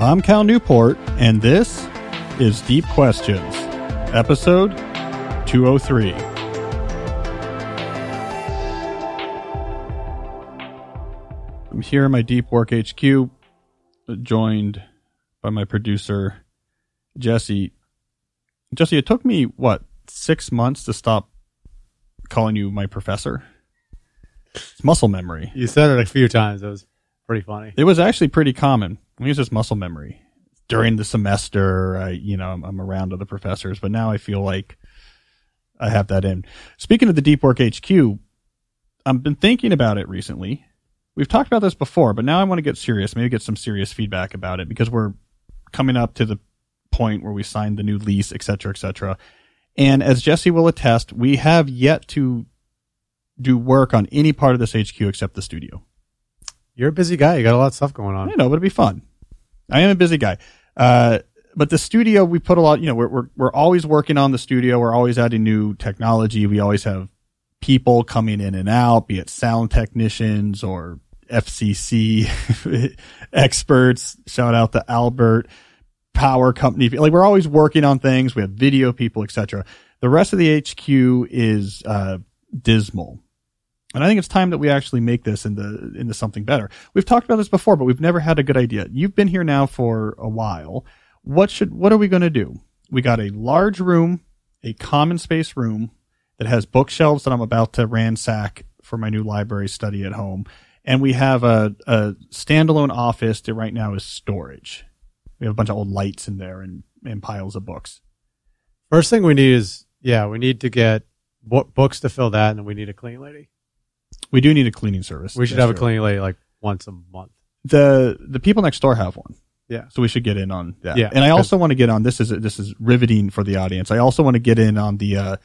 I'm Cal Newport, and this is Deep Questions, episode 203. I'm here in my Deep Work HQ, joined by my producer, Jesse. Jesse, it took me, what, six months to stop calling you my professor? It's muscle memory. You said it a few times. It was pretty funny. It was actually pretty common. We use this muscle memory during the semester. I, you know, I'm, I'm around other professors, but now I feel like I have that in. Speaking of the Deep Work HQ, I've been thinking about it recently. We've talked about this before, but now I want to get serious. Maybe get some serious feedback about it because we're coming up to the point where we signed the new lease, et cetera, et cetera. And as Jesse will attest, we have yet to do work on any part of this HQ except the studio. You're a busy guy. You got a lot of stuff going on. I know, but it'd be fun. I am a busy guy. Uh, but the studio, we put a lot, you know, we're, we're, we're always working on the studio. We're always adding new technology. We always have people coming in and out, be it sound technicians or FCC experts. Shout out to Albert, power company. Like we're always working on things. We have video people, etc. The rest of the HQ is, uh, dismal. And I think it's time that we actually make this into into something better. We've talked about this before, but we've never had a good idea. You've been here now for a while. What should what are we going to do? We got a large room, a common space room that has bookshelves that I'm about to ransack for my new library study at home, and we have a, a standalone office that right now is storage. We have a bunch of old lights in there and, and piles of books. First thing we need is yeah, we need to get books to fill that, and we need a clean lady. We do need a cleaning service. We should have a true. cleaning lady like once a month. the the people next door have one. Yeah. So we should get in on that. Yeah. And I also want to get on this is this is riveting for the audience. I also want to get in on the uh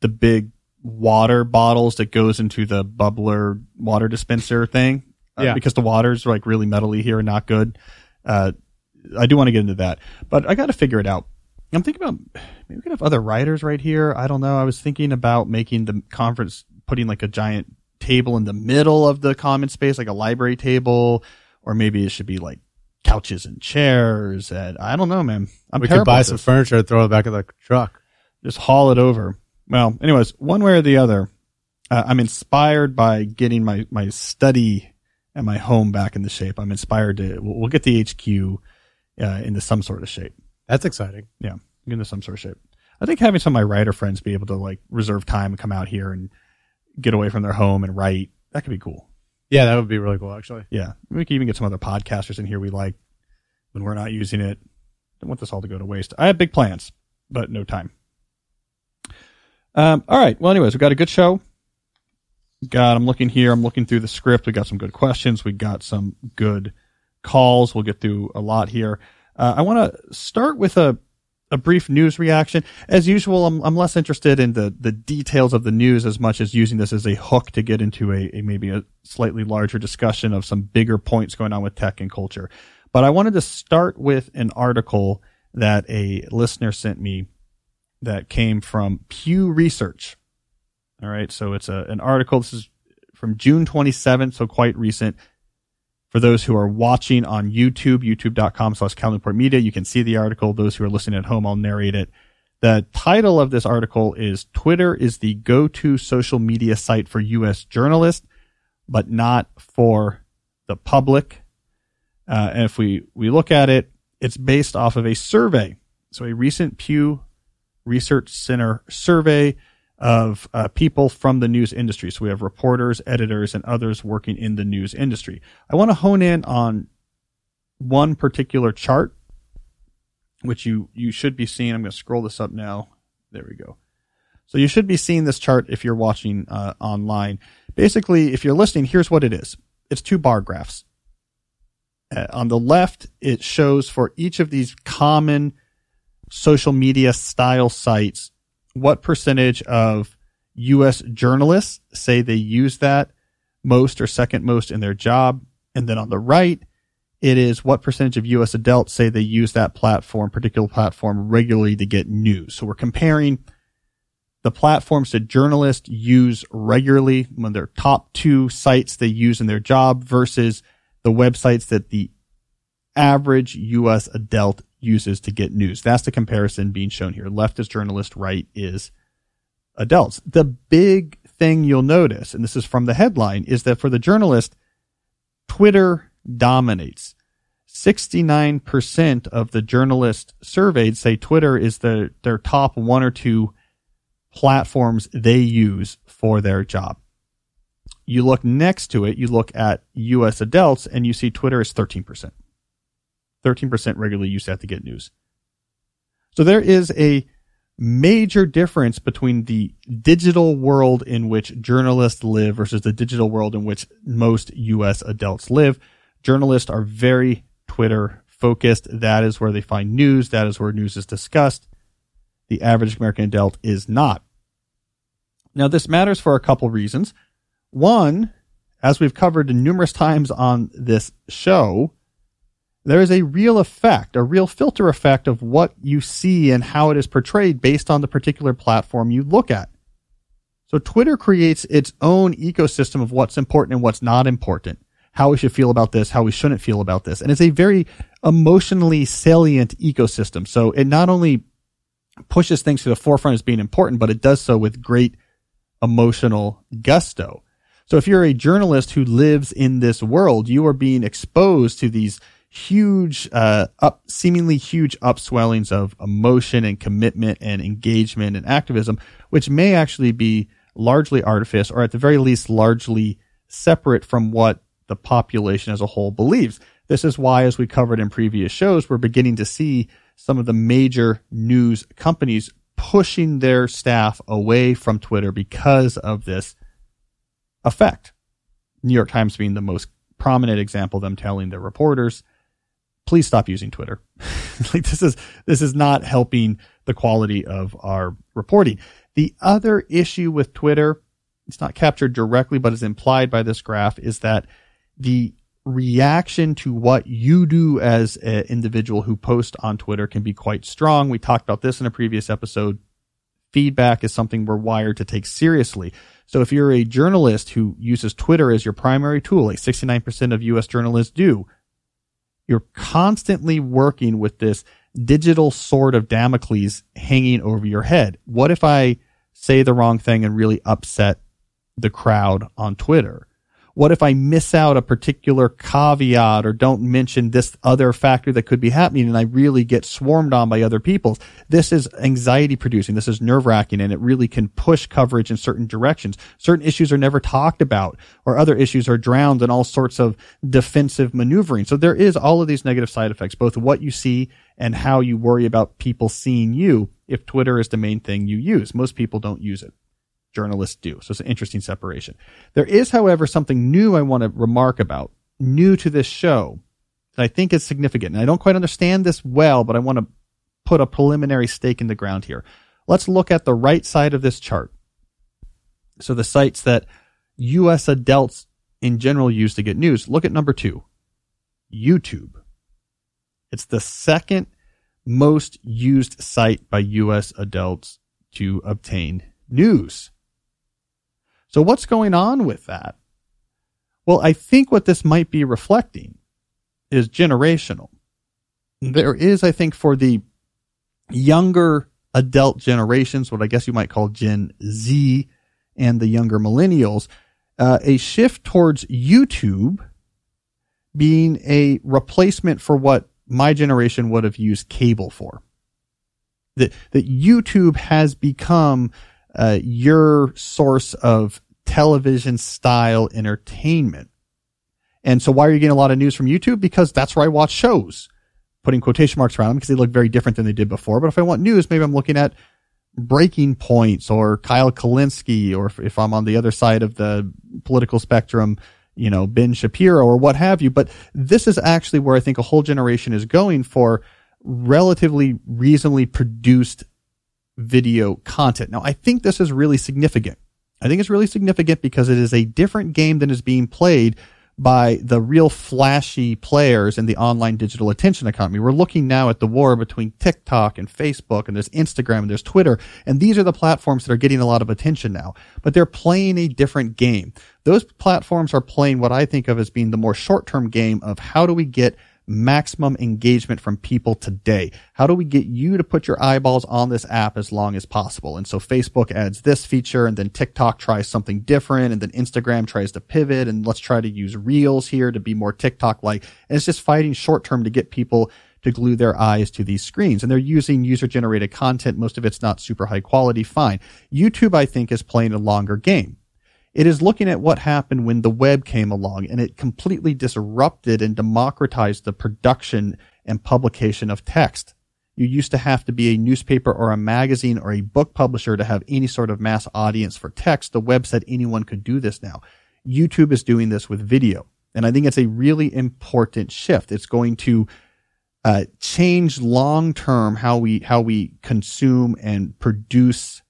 the big water bottles that goes into the bubbler water dispenser thing. Uh, Yeah. Because the water's like really metally here and not good. Uh I do want to get into that. But I got to figure it out. I'm thinking about maybe we could have other writers right here. I don't know. I was thinking about making the conference putting like a giant table in the middle of the common space, like a library table, or maybe it should be like couches and chairs. And I don't know, man. I'm we could buy some furniture and throw it back of the truck. Just haul it over. Well, anyways, one way or the other, uh, I'm inspired by getting my my study and my home back into shape. I'm inspired to. We'll, we'll get the HQ uh, into some sort of shape. That's exciting. Yeah, into some sort of shape. I think having some of my writer friends be able to like reserve time and come out here and get away from their home and write that could be cool. Yeah, that would be really cool actually. Yeah, we could even get some other podcasters in here we like when we're not using it. Don't want this all to go to waste. I have big plans, but no time. Um, all right. Well, anyways, we got a good show. Got. I'm looking here. I'm looking through the script. We got some good questions. We got some good calls. We'll get through a lot here. Uh, I want to start with a a brief news reaction. As usual, I'm, I'm less interested in the, the details of the news as much as using this as a hook to get into a, a maybe a slightly larger discussion of some bigger points going on with tech and culture. But I wanted to start with an article that a listener sent me that came from Pew Research. All right. So it's a, an article. This is from June 27th. So quite recent. For those who are watching on YouTube, youtube.com slash Newport Media, you can see the article. Those who are listening at home, I'll narrate it. The title of this article is Twitter is the go-to social media site for U.S. journalists, but not for the public. Uh, and if we, we look at it, it's based off of a survey. So a recent Pew Research Center survey of uh, people from the news industry. So we have reporters, editors, and others working in the news industry. I want to hone in on one particular chart, which you you should be seeing. I'm going to scroll this up now. There we go. So you should be seeing this chart if you're watching uh, online. Basically, if you're listening, here's what it is. It's two bar graphs. Uh, on the left, it shows for each of these common social media style sites what percentage of U.S. journalists say they use that most or second most in their job. And then on the right, it is what percentage of U.S. adults say they use that platform, particular platform regularly to get news. So we're comparing the platforms that journalists use regularly when their top two sites they use in their job versus the websites that the average U.S. adult uses to get news. That's the comparison being shown here. Left is journalist, right is adults. The big thing you'll notice, and this is from the headline, is that for the journalist, Twitter dominates. 69% of the journalists surveyed say Twitter is the, their top one or two platforms they use for their job. You look next to it, you look at US adults, and you see Twitter is 13%. 13% regularly use that to get news. So there is a major difference between the digital world in which journalists live versus the digital world in which most US adults live. Journalists are very Twitter focused. That is where they find news. That is where news is discussed. The average American adult is not. Now, this matters for a couple reasons. One, as we've covered numerous times on this show, there is a real effect, a real filter effect of what you see and how it is portrayed based on the particular platform you look at. So Twitter creates its own ecosystem of what's important and what's not important, how we should feel about this, how we shouldn't feel about this. And it's a very emotionally salient ecosystem. So it not only pushes things to the forefront as being important, but it does so with great emotional gusto. So if you're a journalist who lives in this world, you are being exposed to these huge, uh, up, seemingly huge upswellings of emotion and commitment and engagement and activism, which may actually be largely artifice or at the very least largely separate from what the population as a whole believes. This is why, as we covered in previous shows, we're beginning to see some of the major news companies pushing their staff away from Twitter because of this effect. New York Times being the most prominent example, them telling their reporters, please stop using Twitter. like this is, this is not helping the quality of our reporting. The other issue with Twitter, it's not captured directly, but is implied by this graph is that the reaction to what you do as an individual who posts on Twitter can be quite strong. We talked about this in a previous episode. Feedback is something we're wired to take seriously. So if you're a journalist who uses Twitter as your primary tool, like 69% of US journalists do, you're constantly working with this digital sword of Damocles hanging over your head. What if I say the wrong thing and really upset the crowd on Twitter? What if I miss out a particular caveat or don't mention this other factor that could be happening and I really get swarmed on by other people? This is anxiety producing. This is nerve wracking and it really can push coverage in certain directions. Certain issues are never talked about or other issues are drowned in all sorts of defensive maneuvering. So there is all of these negative side effects, both what you see and how you worry about people seeing you if Twitter is the main thing you use. Most people don't use it journalists do. So it's an interesting separation. There is, however, something new I want to remark about, new to this show that I think is significant. And I don't quite understand this well, but I want to put a preliminary stake in the ground here. Let's look at the right side of this chart. So the sites that U.S. adults in general use to get news. Look at number two, YouTube. It's the second most used site by U.S. adults to obtain news. So what's going on with that? Well, I think what this might be reflecting is generational. There is, I think, for the younger adult generations, what I guess you might call Gen Z and the younger millennials, uh, a shift towards YouTube being a replacement for what my generation would have used cable for. That, that YouTube has become uh, your source of television style entertainment. And so why are you getting a lot of news from YouTube? Because that's where I watch shows. Putting quotation marks around them because they look very different than they did before. But if I want news, maybe I'm looking at Breaking Points or Kyle Kulinski, or if, if I'm on the other side of the political spectrum, you know, Ben Shapiro or what have you. But this is actually where I think a whole generation is going for relatively reasonably produced video content. Now, I think this is really significant. I think it's really significant because it is a different game than is being played by the real flashy players in the online digital attention economy. We're looking now at the war between TikTok and Facebook and there's Instagram and there's Twitter. And these are the platforms that are getting a lot of attention now, but they're playing a different game. Those platforms are playing what I think of as being the more short term game of how do we get maximum engagement from people today? How do we get you to put your eyeballs on this app as long as possible? And so Facebook adds this feature and then TikTok tries something different and then Instagram tries to pivot and let's try to use reels here to be more TikTok like. And it's just fighting short term to get people to glue their eyes to these screens. And they're using user generated content. Most of it's not super high quality. Fine. YouTube, I think, is playing a longer game. It is looking at what happened when the web came along and it completely disrupted and democratized the production and publication of text. You used to have to be a newspaper or a magazine or a book publisher to have any sort of mass audience for text. The web said anyone could do this now. YouTube is doing this with video. And I think it's a really important shift. It's going to uh, change long term how we how we consume and produce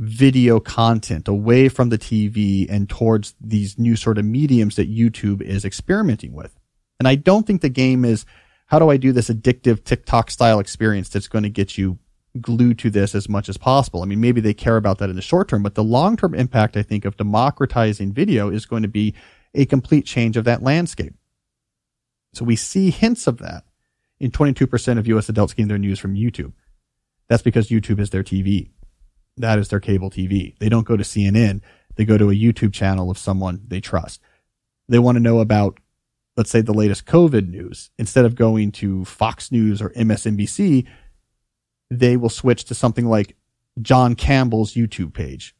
video content away from the TV and towards these new sort of mediums that YouTube is experimenting with. And I don't think the game is how do I do this addictive TikTok style experience that's going to get you glued to this as much as possible. I mean, maybe they care about that in the short term, but the long term impact, I think, of democratizing video is going to be a complete change of that landscape. So we see hints of that in 22% of US adults getting their news from YouTube. That's because YouTube is their TV that is their cable TV. They don't go to CNN. They go to a YouTube channel of someone they trust. They want to know about, let's say, the latest COVID news. Instead of going to Fox News or MSNBC, they will switch to something like John Campbell's YouTube page,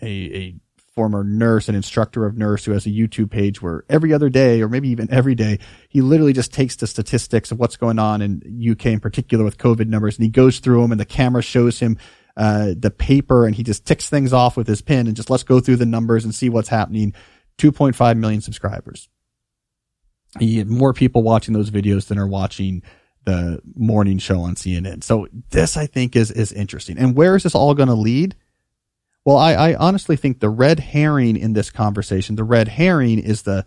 a, a former nurse an instructor of nurse who has a YouTube page where every other day or maybe even every day, he literally just takes the statistics of what's going on in UK in particular with COVID numbers and he goes through them and the camera shows him uh, the paper and he just ticks things off with his pen and just let's go through the numbers and see what's happening. 2.5 million subscribers. He had more people watching those videos than are watching the morning show on CNN. So this, I think, is, is interesting. And where is this all going to lead? Well, I, I honestly think the red herring in this conversation, the red herring is the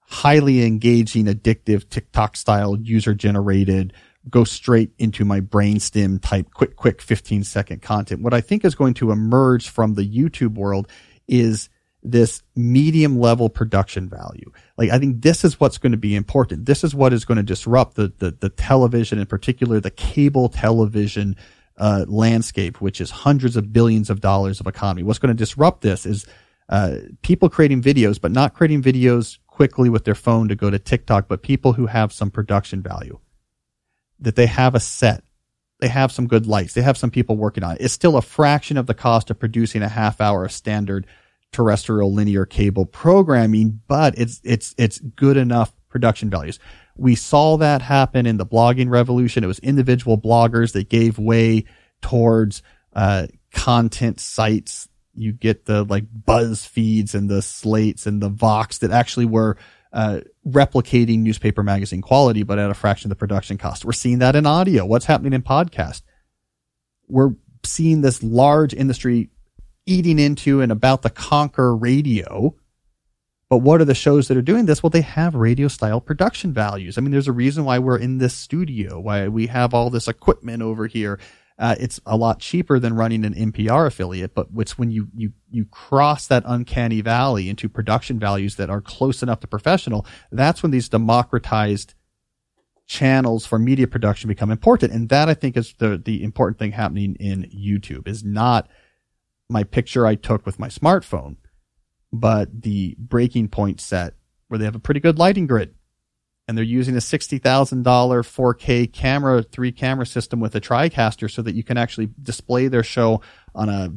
highly engaging, addictive TikTok style user generated go straight into my brainstem type quick, quick 15 second content. What I think is going to emerge from the YouTube world is this medium level production value. Like I think this is what's going to be important. This is what is going to disrupt the the, the television, in particular the cable television uh, landscape, which is hundreds of billions of dollars of economy. What's going to disrupt this is uh, people creating videos, but not creating videos quickly with their phone to go to TikTok, but people who have some production value that they have a set. They have some good lights. They have some people working on it. It's still a fraction of the cost of producing a half hour of standard terrestrial linear cable programming, but it's, it's, it's good enough production values. We saw that happen in the blogging revolution. It was individual bloggers that gave way towards, uh, content sites. You get the like BuzzFeeds and the slates and the Vox that actually were uh, replicating newspaper magazine quality, but at a fraction of the production cost. We're seeing that in audio. What's happening in podcast? We're seeing this large industry eating into and about the conquer radio. But what are the shows that are doing this? Well, they have radio style production values. I mean, there's a reason why we're in this studio, why we have all this equipment over here. Uh, it's a lot cheaper than running an NPR affiliate, but it's when you, you, you cross that uncanny valley into production values that are close enough to professional, that's when these democratized channels for media production become important. And that I think is the, the important thing happening in YouTube is not my picture I took with my smartphone, but the breaking point set where they have a pretty good lighting grid and they're using a $60,000 4K camera, three camera system with a TriCaster so that you can actually display their show on a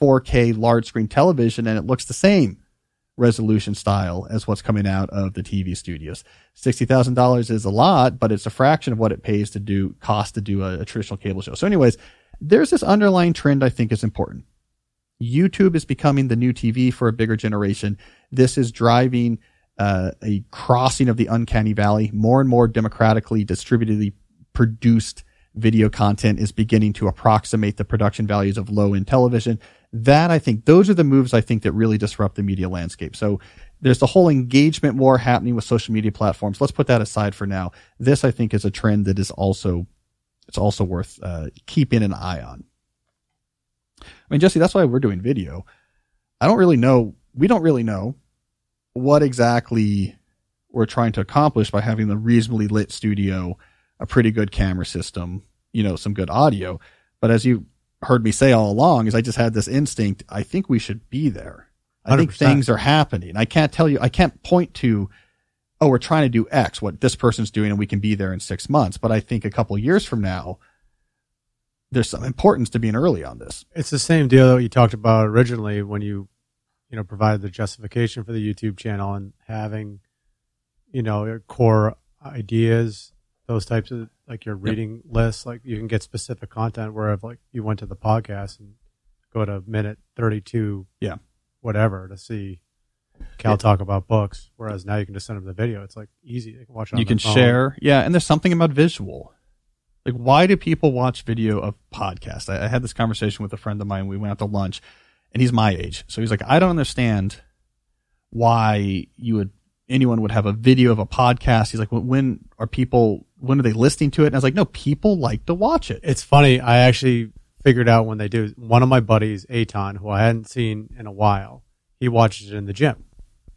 4K large screen television and it looks the same resolution style as what's coming out of the TV studios. $60,000 is a lot, but it's a fraction of what it pays to do, cost to do a, a traditional cable show. So anyways, there's this underlying trend I think is important. YouTube is becoming the new TV for a bigger generation. This is driving uh, a crossing of the uncanny valley. More and more democratically distributedly produced video content is beginning to approximate the production values of low end television. That I think those are the moves I think that really disrupt the media landscape. So there's the whole engagement war happening with social media platforms. Let's put that aside for now. This I think is a trend that is also it's also worth uh, keeping an eye on. I mean, Jesse, that's why we're doing video. I don't really know. We don't really know what exactly we're trying to accomplish by having the reasonably lit studio, a pretty good camera system, you know, some good audio. But as you heard me say all along, is I just had this instinct. I think we should be there. I think 100%. things are happening. I can't tell you, I can't point to, oh, we're trying to do X, what this person's doing, and we can be there in six months. But I think a couple of years from now, there's some importance to being early on this. It's the same deal that you talked about originally when you, you know, provided the justification for the YouTube channel and having, you know, your core ideas, those types of like your reading lists, like you can get specific content. Where if like you went to the podcast and go to minute thirty-two, Yeah. whatever, to see Cal Yeah. talk about books. Whereas now you can just send them the video. It's like easy. They can watch it. On you can phone. share. Yeah. And there's something about visual. Like, why do people watch video of podcasts? I, I had this conversation with a friend of mine. We went out to lunch and he's my age. So he's like, I don't understand why you would, anyone would have a video of a podcast. He's like, "When- when are people, when are they listening to it? And I was like, no, people like to watch it. It's funny. I actually figured out when they do. One of my buddies, Aton, who I hadn't seen in a while, he watches it in the gym.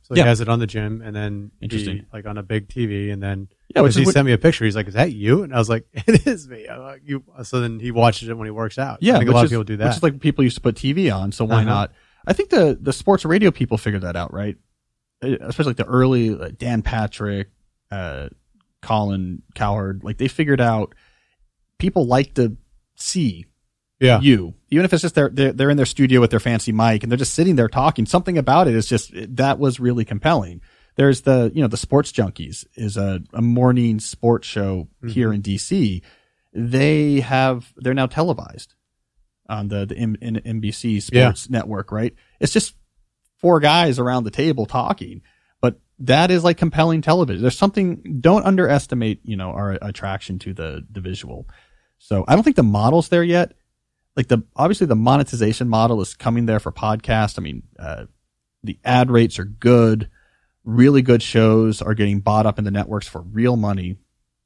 So he Yeah. has it on the gym, and then he- Interesting. like on a big TV, and then Yeah, which he what- sent me a picture. He's like, "Is that you?" And I was like, "It is me." Like, you. So then he watches it when he works out. Yeah, I think a lot is, of people do Which that. is like people used to put TV on, so why Uh-huh. not? I think the the sports radio people figured that out, right? Uh, Especially like the early like Dan Patrick, uh, Colin Cowherd, like they figured out people like to see yeah, you, even if it's just they're, they're they're in their studio with their fancy mic and they're just sitting there talking. Something about it is just that was really compelling. There's the you know the Sports Junkies is a, a morning sports show here in DC. They have they're now televised on the the M- N- NBC Sports Network, right? It's just four guys around the table talking, but that is like compelling television. There's something. Don't underestimate you know our attraction to the the visual. So I don't think the model's there yet like the obviously the monetization model is coming there for podcast. I mean, uh, the ad rates are good. Really good shows are getting bought up in the networks for real money.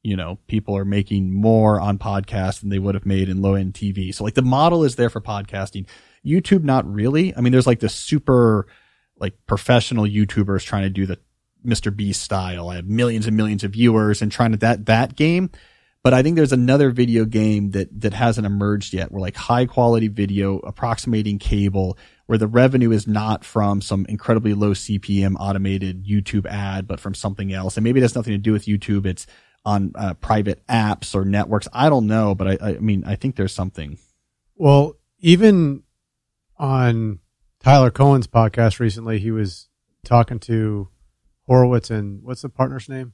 You know, people are making more on podcasts than they would have made in low end TV. So like the model is there for podcasting. YouTube, not really. I mean, there's like the super like professional YouTubers trying to do the Mr. Beast style. I have millions and millions of viewers and trying to that, that game. But I think there's another video game that, that hasn't emerged yet where like high quality video approximating cable where the revenue is not from some incredibly low CPM automated YouTube ad, but from something else. And maybe it has nothing to do with YouTube. It's on uh, private apps or networks. I don't know, but I, I mean, I think there's something. Well, even on Tyler Cowen's podcast recently, he was talking to Horowitz and what's the partner's name?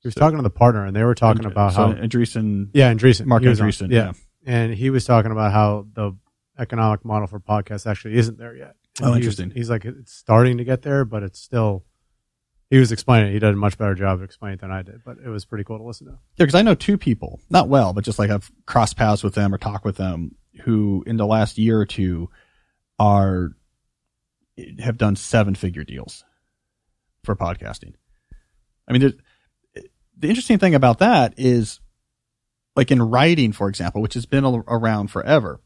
He was talking to the partner, and they were talking about so how Andreessen, yeah, Andreessen, Mark was on- Andreessen, yeah. yeah. and he was talking about how the economic model for podcasts actually isn't there yet. And Oh, he was- interesting. he's like, it's starting to get there, but it's still. He was explaining. it. He did a much better job of explaining it than I did, but it was pretty cool to listen to. Yeah, because I know two people, not well, but just like I've crossed paths with them or talked with them, who in the last year or two are have done seven figure deals for podcasting. I mean, the interesting thing about that is, like in writing, for example, which has been around forever,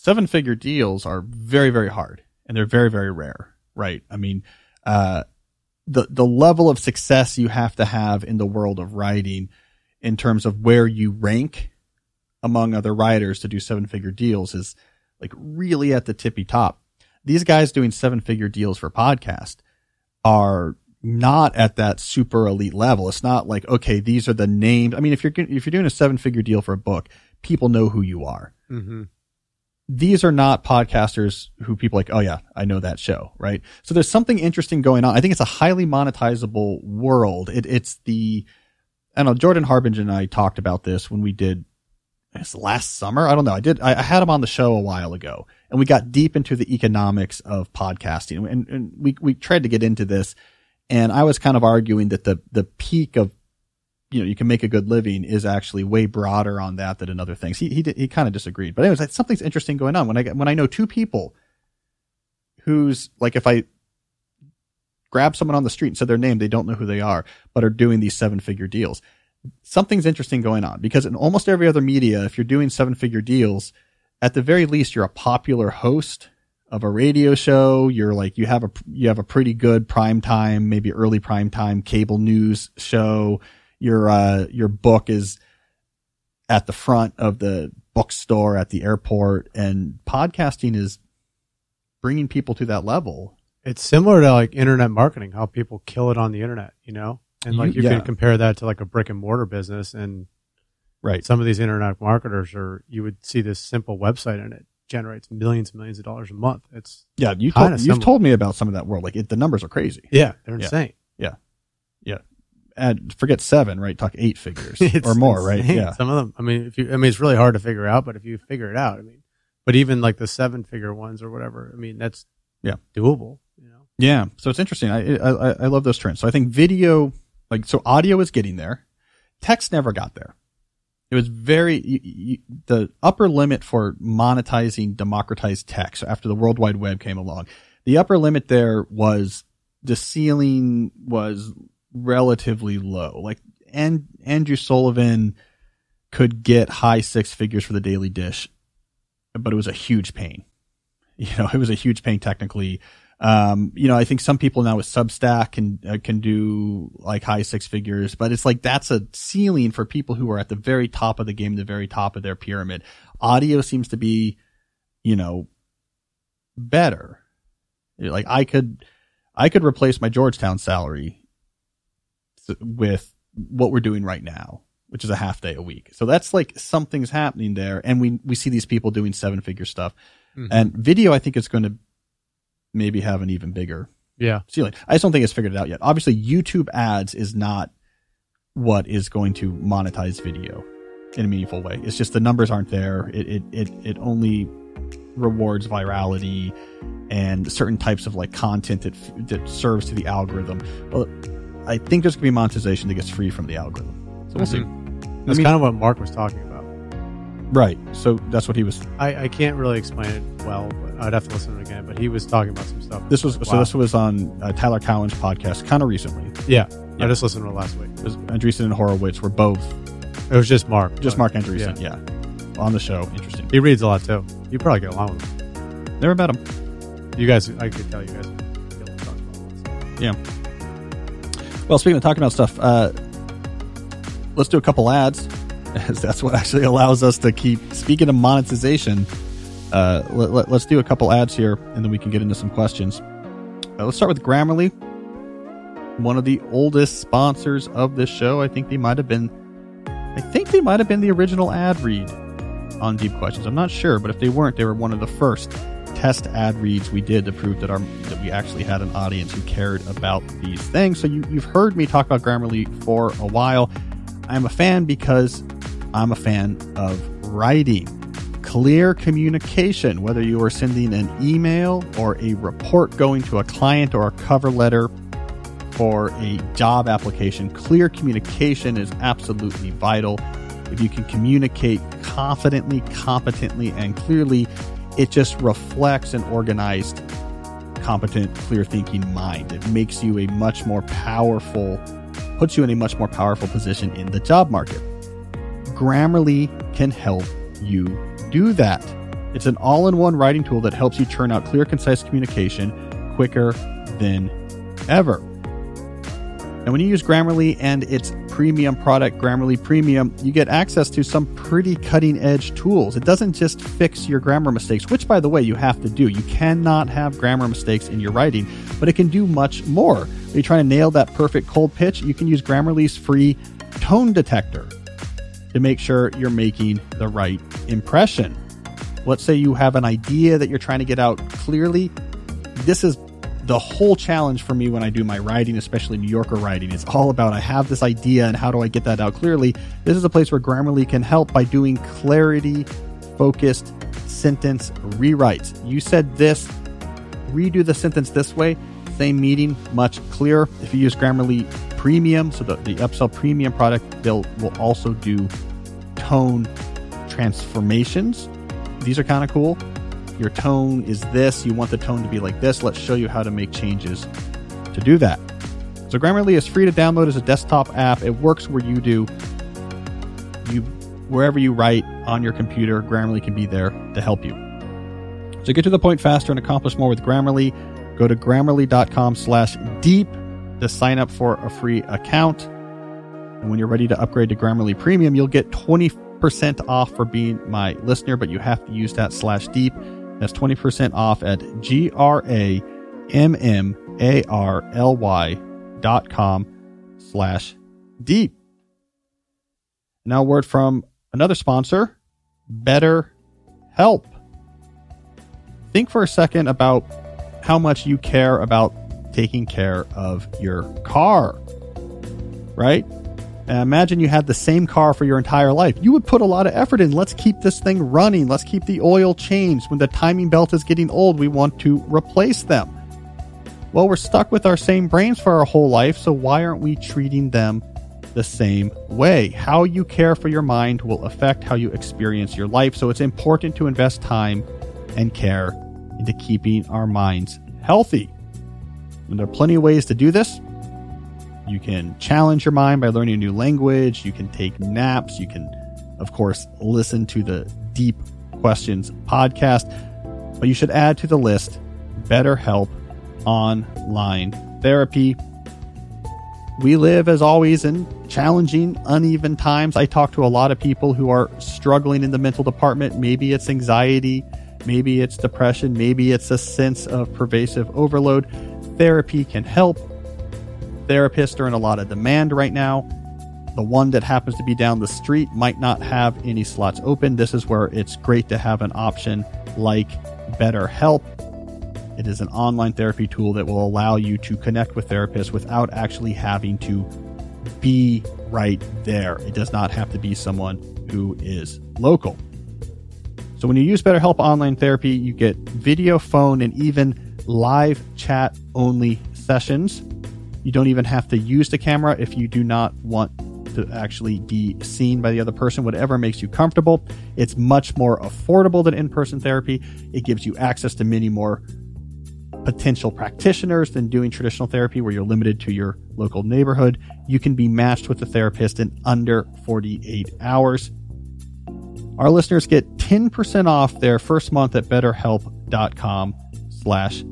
seven figure deals are very, very hard and they're very, very rare, right? I mean, uh, the, the level of success you have to have in the world of writing in terms of where you rank among other writers to do seven figure deals is like really at the tippy top. These guys doing seven figure deals for podcast are not at that super elite level. It's not like, okay, these are the names. I mean, if you're, if you're doing a seven figure deal for a book, people know who you are Mm-hmm. These are not podcasters who people like, oh yeah, I know that show, right? So there's something interesting going on. I think it's a highly monetizable world. It, it's the, I don't know, Jordan Harbinger and I talked about this when we did, guess last summer. I don't know. I did, I, I had him on the show a while ago and we got deep into the economics of podcasting and, and we, we tried to get into this and I was kind of arguing that the, the peak of you know, you can make a good living is actually way broader on that than in other things. He he he kind of disagreed, but anyways, something's interesting going on when I when I know two people who's like if I grab someone on the street and said their name, they don't know who they are, but are doing these seven figure deals. Something's interesting going on because in almost every other media, if you're doing seven figure deals, at the very least, you're a popular host of a radio show. You're like, you have a, you have a pretty good prime time, maybe early prime time cable news show. Your, uh, your book is at the front of the bookstore at the airport and podcasting is bringing people to that level. It's similar to like internet marketing, how people kill it on the internet, you know? And like You- you yeah. can compare that to like a brick and mortar business and Right. some of these internet marketers are you would see this simple website and it generates millions and millions of dollars a month. It's Yeah. You told, you've told me about some of that world. Like it, the numbers are crazy. yeah, they're insane. Yeah. insane. Forget seven, right? Talk eight figures or more, right? Yeah. Some of them. I mean, if you, I mean, it's really hard to figure out, but if you figure it out, I mean, but even like the seven figure ones or whatever, I mean, that's Yeah. doable. You know, Yeah, so it's interesting. I, I I love those trends. So I think video, like so, audio is getting there. Text never got there. It was very you, you, the upper limit for monetizing democratized text after the World Wide Web came along. The upper limit there was the ceiling was relatively low. Like and Andrew Sullivan could get high six figures for the Daily Dish, but it was a huge pain. You know, it was a huge pain technically. Um, you know, I think some people now with Substack can uh, can do like high six figures, but it's like that's a ceiling for people who are at the very top of the game, the very top of their pyramid. Audio seems to be, you know, better. Like I could, I could replace my Georgetown salary with what we're doing right now, which is a half day a week. So that's like something's happening there, and we we see these people doing seven figure stuff. Mhm. And video, I think it's going to maybe have an even bigger yeah, ceiling. I just don't think it's figured it out yet. Obviously, YouTube ads is not what is going to monetize video in a meaningful way. It's just the numbers aren't there. It it it, it only rewards virality and certain types of like content that that serves to the algorithm. Well, I think there's going to be monetization that gets free from the algorithm. So we'll see. that's mean- kind of what Mark was talking about. Right. So that's what he was. I, I can't really explain it well, but I'd have to listen to it again. But he was talking about some stuff. This was so. Wow. This was on uh, Tyler Cowen's podcast, kind of recently. yeah, Yeah. I just listened to it last week. It was Andreessen and Horowitz were both It was just Mark, just but Mark Andreessen. Yeah. on the show. Interesting. He reads a lot too. You probably get along with him. Never met him. You guys, I could tell you guys. would be able to talk about Yeah. Well, speaking of talking about stuff, uh, let's do a couple ads. as That's what actually allows us to keep speaking of monetization. Uh, let, let, us do a couple ads here, and then we can get into some questions. Uh, let's start with Grammarly, one of the oldest sponsors of this show. I think they might have been, I think they might have been the original ad read on Deep Questions. I'm not sure, but if they weren't, they were one of the first test ad reads we did to prove that our that we actually had an audience who cared about these things. So you, you've heard me talk about Grammarly for a while. I'm a fan because I'm a fan of writing. Clear communication, whether you are sending an email or a report going to a client or a cover letter for a job application, clear communication is absolutely vital. If you can communicate confidently, competently, and clearly, it just reflects an organized, competent, clear thinking mind. It makes you a much more powerful, puts you in a much more powerful position in the job market. Grammarly can help you do that. It's an all in one writing tool that helps you churn out clear, concise communication quicker than ever. And when you use Grammarly and its premium product, Grammarly Premium, you get access to some pretty cutting edge tools. It doesn't just fix your grammar mistakes, which, by the way, you have to do. You cannot have grammar mistakes in your writing, but it can do much more. When you're trying to nail that perfect cold pitch, you can use Grammarly's free tone detector to make sure you're making the right impression. Let's say you have an idea that you're trying to get out clearly. This is the whole challenge for me when I do my writing, especially New Yorker writing. is all about I have this idea and how do I get that out clearly. This is a place where Grammarly can help by doing clarity focused sentence rewrites. You said this, redo the sentence this way, same meaning, much clearer. If you use Grammarly Premium, so the, the Upsell Premium product, they'll will also do tone transformations. These are kind of cool. Your tone is this, you want the tone to be like this. Let's show you how to make changes to do that. So Grammarly is free to download as a desktop app. It works where you do. You wherever you write on your computer, Grammarly can be there to help you. To get to the point faster and accomplish more with Grammarly, go to grammarly.com slash deep to sign up for a free account. And when you're ready to upgrade to Grammarly Premium, you'll get 20% off for being my listener, but you have to use that slash deep. That's 20% off at G R A M M A R L Y dot com slash deep. Now, a word from another sponsor, Better Help. Think for a second about how much you care about taking care of your car, right? And imagine you had the same car for your entire life. You would put a lot of effort in. Let's keep this thing running. Let's keep the oil changed. When the timing belt is getting old, we want to replace them. Well, we're stuck with our same brains for our whole life, so why aren't we treating them the same way? How you care for your mind will affect how you experience your life, so it's important to invest time and care into keeping our minds healthy. And there are plenty of ways to do this. You can challenge your mind by learning a new language. You can take naps. You can, of course, listen to the Deep Questions podcast. But you should add to the list BetterHelp online therapy. We live, as always, in challenging, uneven times. I talk to a lot of people who are struggling in the mental department. Maybe it's anxiety, maybe it's depression, maybe it's a sense of pervasive overload. Therapy can help. Therapists are in a lot of demand right now. The one that happens to be down the street might not have any slots open. This is where it's great to have an option like BetterHelp. It is an online therapy tool that will allow you to connect with therapists without actually having to be right there. It does not have to be someone who is local. So when you use BetterHelp Online Therapy, you get video, phone, and even live chat only sessions. You don't even have to use the camera if you do not want to actually be seen by the other person, whatever makes you comfortable. It's much more affordable than in person therapy. It gives you access to many more potential practitioners than doing traditional therapy where you're limited to your local neighborhood. You can be matched with a therapist in under 48 hours. Our listeners get 10% off their first month at betterhelp.com slash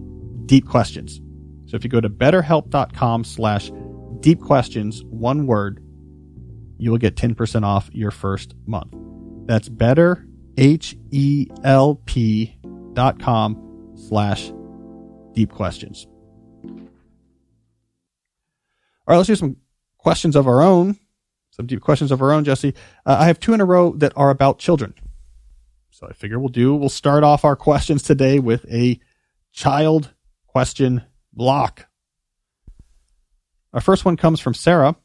deep questions. So if you go to betterhelp.com slash deep questions, one word, you will get 10% off your first month. That's better, H-E-L-P dot com slash deep questions. All right, let's do some questions of our own. Some deep questions of our own, Jesse. Uh, I have two in a row that are about children. So I figure we'll do, we'll start off our questions today with a child question block. Our first one comes from Sarah.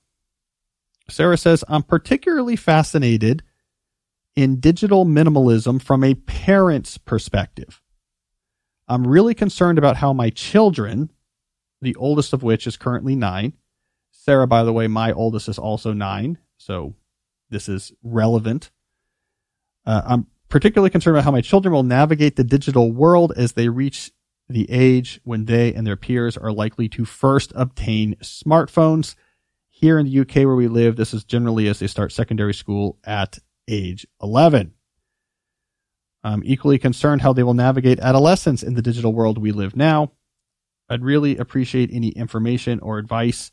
Sarah says, I'm particularly fascinated in digital minimalism from a parent's perspective. I'm really concerned about how my children, the oldest of which is currently nine, Sarah, by the way, my oldest is also nine, so this is relevant. Uh, I'm particularly concerned about how my children will navigate the digital world as they reach the age when they and their peers are likely to first obtain smartphones. Here in the UK where we live, this is generally as they start secondary school at age 11. I'm equally concerned how they will navigate adolescence in the digital world we live now. I'd really appreciate any information or advice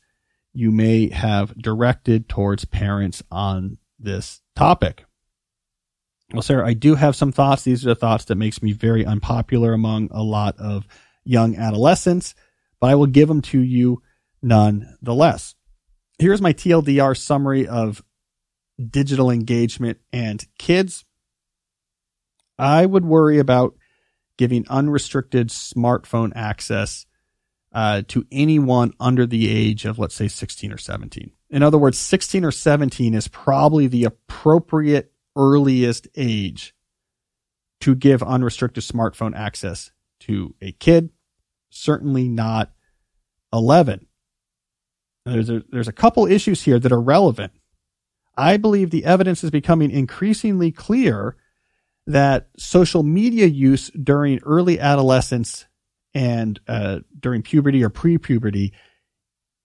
you may have directed towards parents on this topic. Well, Sarah, I do have some thoughts. These are the thoughts that makes me very unpopular among a lot of young adolescents, but I will give them to you nonetheless. Here's my TLDR summary of digital engagement and kids. I would worry about giving unrestricted smartphone access uh, to anyone under the age of, let's say, 16 or 17. In other words, 16 or 17 is probably the appropriate earliest age to give unrestricted smartphone access to a kid. Certainly not 11. There's a, there's a couple issues here that are relevant. I believe the evidence is becoming increasingly clear that social media use during early adolescence and uh, during puberty or pre-puberty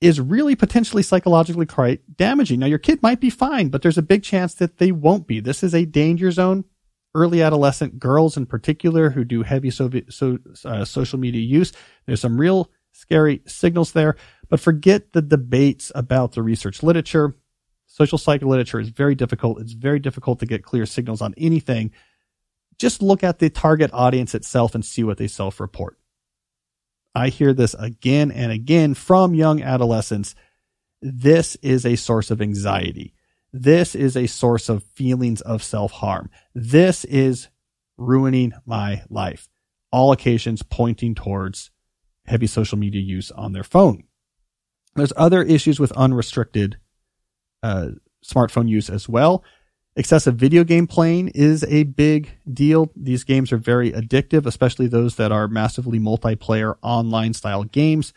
is really potentially psychologically quite damaging. Now, your kid might be fine, but there's a big chance that they won't be. This is a danger zone. early adolescent girls in particular who do heavy so, so uh, social media use. There's some real scary signals there, but forget the debates about the research literature. Social psych literature is very difficult. It's very difficult to get clear signals on anything. Just look at the target audience itself and see what they self report. I hear this again and again from young adolescents. This is a source of anxiety. This is a source of feelings of self harm. This is ruining my life. All occasions pointing towards heavy social media use on their phone. There's other issues with unrestricted uh, smartphone use as well. Excessive video game playing is a big deal. These games are very addictive, especially those that are massively multiplayer online style games.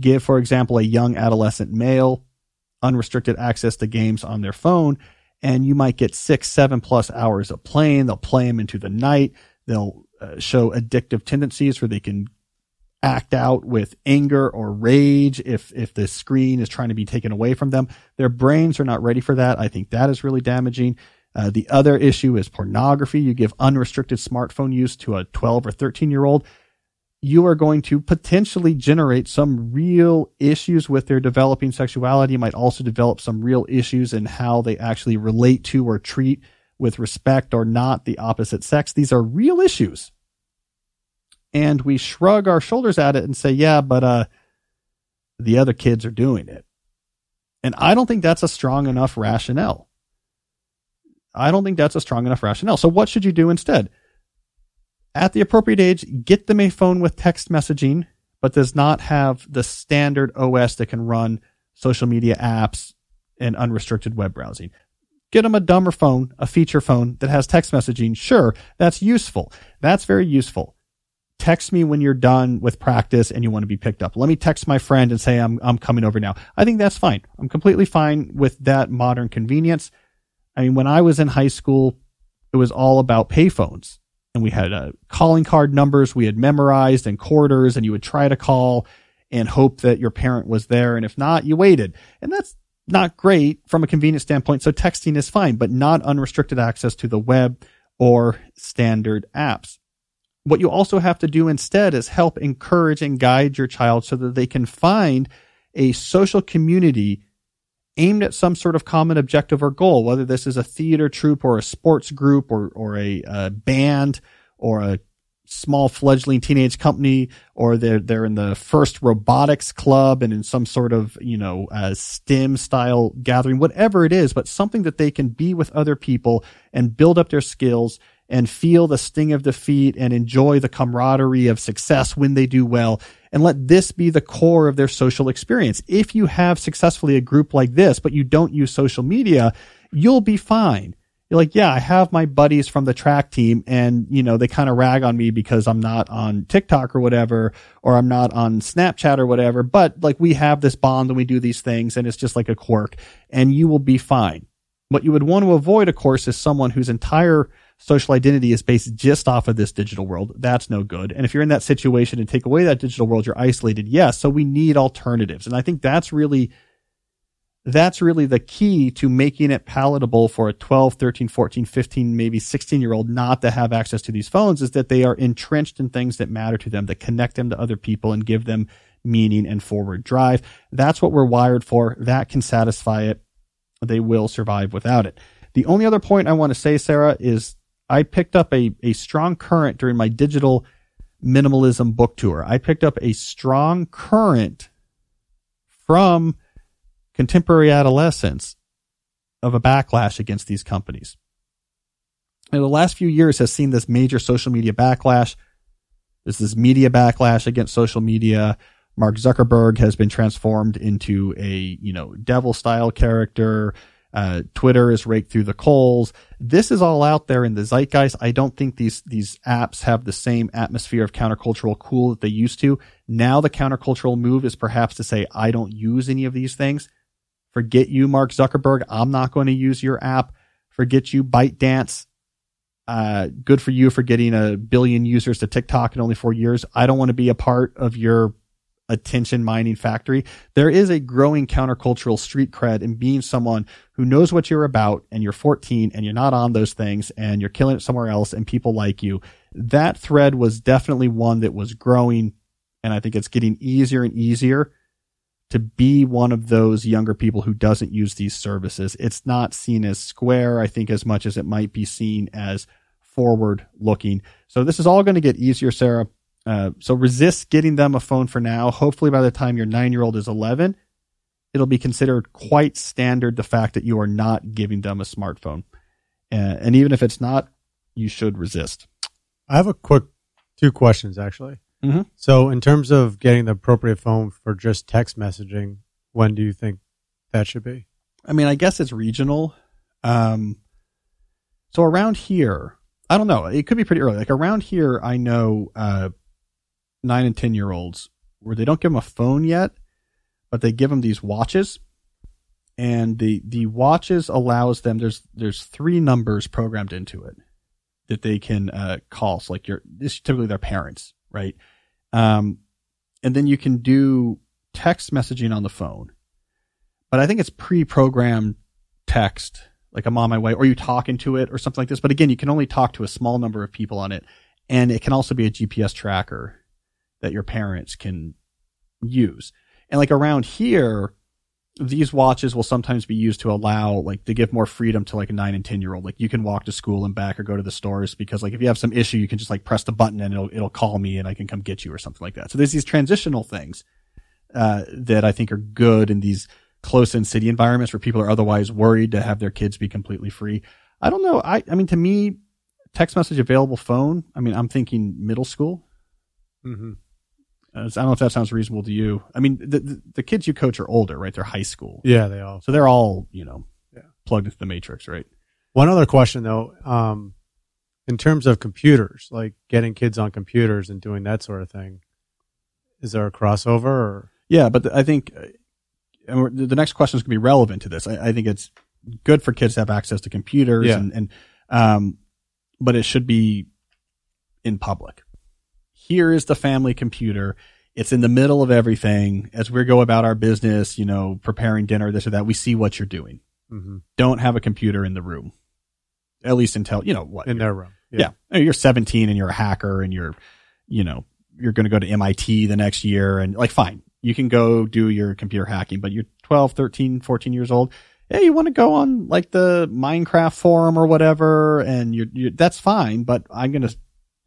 Give, for example, a young adolescent male unrestricted access to games on their phone, and you might get six, seven plus hours of playing. They'll play them into the night. They'll uh, show addictive tendencies where they can act out with anger or rage if if the screen is trying to be taken away from them. Their brains are not ready for that. I think that is really damaging. Uh, the other issue is pornography. You give unrestricted smartphone use to a 12 or 13 year old, you are going to potentially generate some real issues with their developing sexuality. You might also develop some real issues in how they actually relate to or treat with respect or not the opposite sex. These are real issues and we shrug our shoulders at it and say, yeah, but uh, the other kids are doing it. And I don't think that's a strong enough rationale. I don't think that's a strong enough rationale. So what should you do instead? At the appropriate age, get them a phone with text messaging, but does not have the standard OS that can run social media apps and unrestricted web browsing. Get them a dumber phone, a feature phone that has text messaging. Sure, that's useful. That's very useful text me when you're done with practice and you want to be picked up. Let me text my friend and say I'm I'm coming over now. I think that's fine. I'm completely fine with that modern convenience. I mean, when I was in high school, it was all about payphones, and we had uh, calling card numbers we had memorized and quarters, and you would try to call and hope that your parent was there, and if not, you waited, and that's not great from a convenience standpoint. So texting is fine, but not unrestricted access to the web or standard apps. What you also have to do instead is help encourage and guide your child so that they can find a social community aimed at some sort of common objective or goal, whether this is a theater troupe or a sports group or, or a, a band or a small fledgling teenage company or they're they're in the first robotics club and in some sort of you know uh, STEM style gathering, whatever it is, but something that they can be with other people and build up their skills and feel the sting of defeat and enjoy the camaraderie of success when they do well. And let this be the core of their social experience. If you have successfully a group like this, but you don't use social media, you'll be fine. You're like, yeah, I have my buddies from the track team and, you know, they kind of rag on me because I'm not on TikTok or whatever, or I'm not on Snapchat or whatever, but like we have this bond and we do these things and it's just like a quirk and you will be fine. What you would want to avoid, of course, is someone whose entire social identity is based just off of this digital world. That's no good. And if you're in that situation and take away that digital world, you're isolated. Yes. So we need alternatives. And I think that's really, that's really the key to making it palatable for a 12, 13, 14, 15, maybe 16 year old not to have access to these phones is that they are entrenched in things that matter to them, that connect them to other people and give them meaning and forward drive. That's what we're wired for. That can satisfy it. They will survive without it. The only other point I want to say, Sarah, is I picked up a, a strong current during my digital minimalism book tour. I picked up a strong current from contemporary adolescents of a backlash against these companies. And the last few years has seen this major social media backlash. There's this media backlash against social media. Mark Zuckerberg has been transformed into a, you know, devil style character. Uh, Twitter is raked through the coals. This is all out there in the zeitgeist. I don't think these these apps have the same atmosphere of countercultural cool that they used to. Now the countercultural move is perhaps to say I don't use any of these things. Forget you, Mark Zuckerberg. I'm not going to use your app. Forget you, ByteDance. Uh, good for you for getting a billion users to TikTok in only four years. I don't want to be a part of your attention mining factory. There is a growing countercultural street cred in being someone who knows what you're about and you're 14 and you're not on those things and you're killing it somewhere else and people like you. That thread was definitely one that was growing and I think it's getting easier and easier to be one of those younger people who doesn't use these services. It's not seen as square, I think, as much as it might be seen as forward looking. So this is all going to get easier, Sarah. Uh, so resist getting them a phone for now. Hopefully, by the time your nine year old is 11, it'll be considered quite standard the fact that you are not giving them a smartphone. Uh, and even if it's not, you should resist. I have a quick two questions actually. Mhm. So, in terms of getting the appropriate phone for just text messaging, when do you think that should be? I mean, I guess it's regional. Um, so around here, I don't know. It could be pretty early. Like around here, I know uh, nine and ten year olds where they don't give them a phone yet, but they give them these watches, and the the watches allows them. There's there's three numbers programmed into it that they can uh, call. So like your this typically their parents, right? Um, and then you can do text messaging on the phone but I think it's pre-programmed text, like I'm on my way, or you talking to it or something like this. But again, you can only talk to a small number of people on it, and it can also be a GPS tracker that your parents can use. And like around here, these watches will sometimes be used to allow like to give more freedom to like a nine and ten year old. Like you can walk to school and back or go to the stores because like if you have some issue, you can just like press the button and it'll it'll call me and I can come get you or something like that. So there's these transitional things uh, that I think are good in these close in city environments where people are otherwise worried to have their kids be completely free. I don't know. I, I mean, to me, text message available phone. I mean, I'm thinking middle school. Mm-hmm. I don't know if that sounds reasonable to you. I mean, the, the, the kids you coach are older, right? They're high school. Yeah, they all. So they're all, you know, Yeah. plugged into the matrix, right? One other question though, um, in terms of computers, like getting kids on computers and doing that sort of thing, is there a crossover? Or? Yeah, but the, I think uh, and we're- the next question is going to be relevant to this. I, I think it's good for kids to have access to computers Yeah. and, and, um, but it should be in public. Here is the family computer. It's in the middle of everything. As we go about our business, you know, preparing dinner, this or that, we see what you're doing. Mm-hmm. Don't have a computer in the room. At least until, you know, what? In their room. Yeah. Mean, You're 17 and you're a hacker and you're, you know, you're going to go to MIT the next year and like, fine, you can go do your computer hacking, but you're 12, 13, 14 years old. Hey, you want to go on like the Minecraft forum or whatever and you're, you're that's fine, but I'm going to,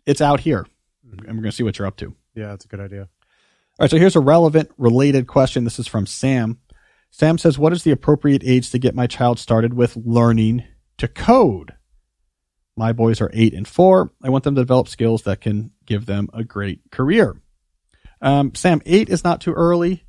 it's out here and we're going to see what you're up to. Yeah, that's a good idea. All right, so here's a relevant, related question. This is from Sam. Sam says, What is the appropriate age to get my child started with learning to code? My boys are eight and four. I want them to develop skills that can give them a great career. Um, Sam, eight is not too early.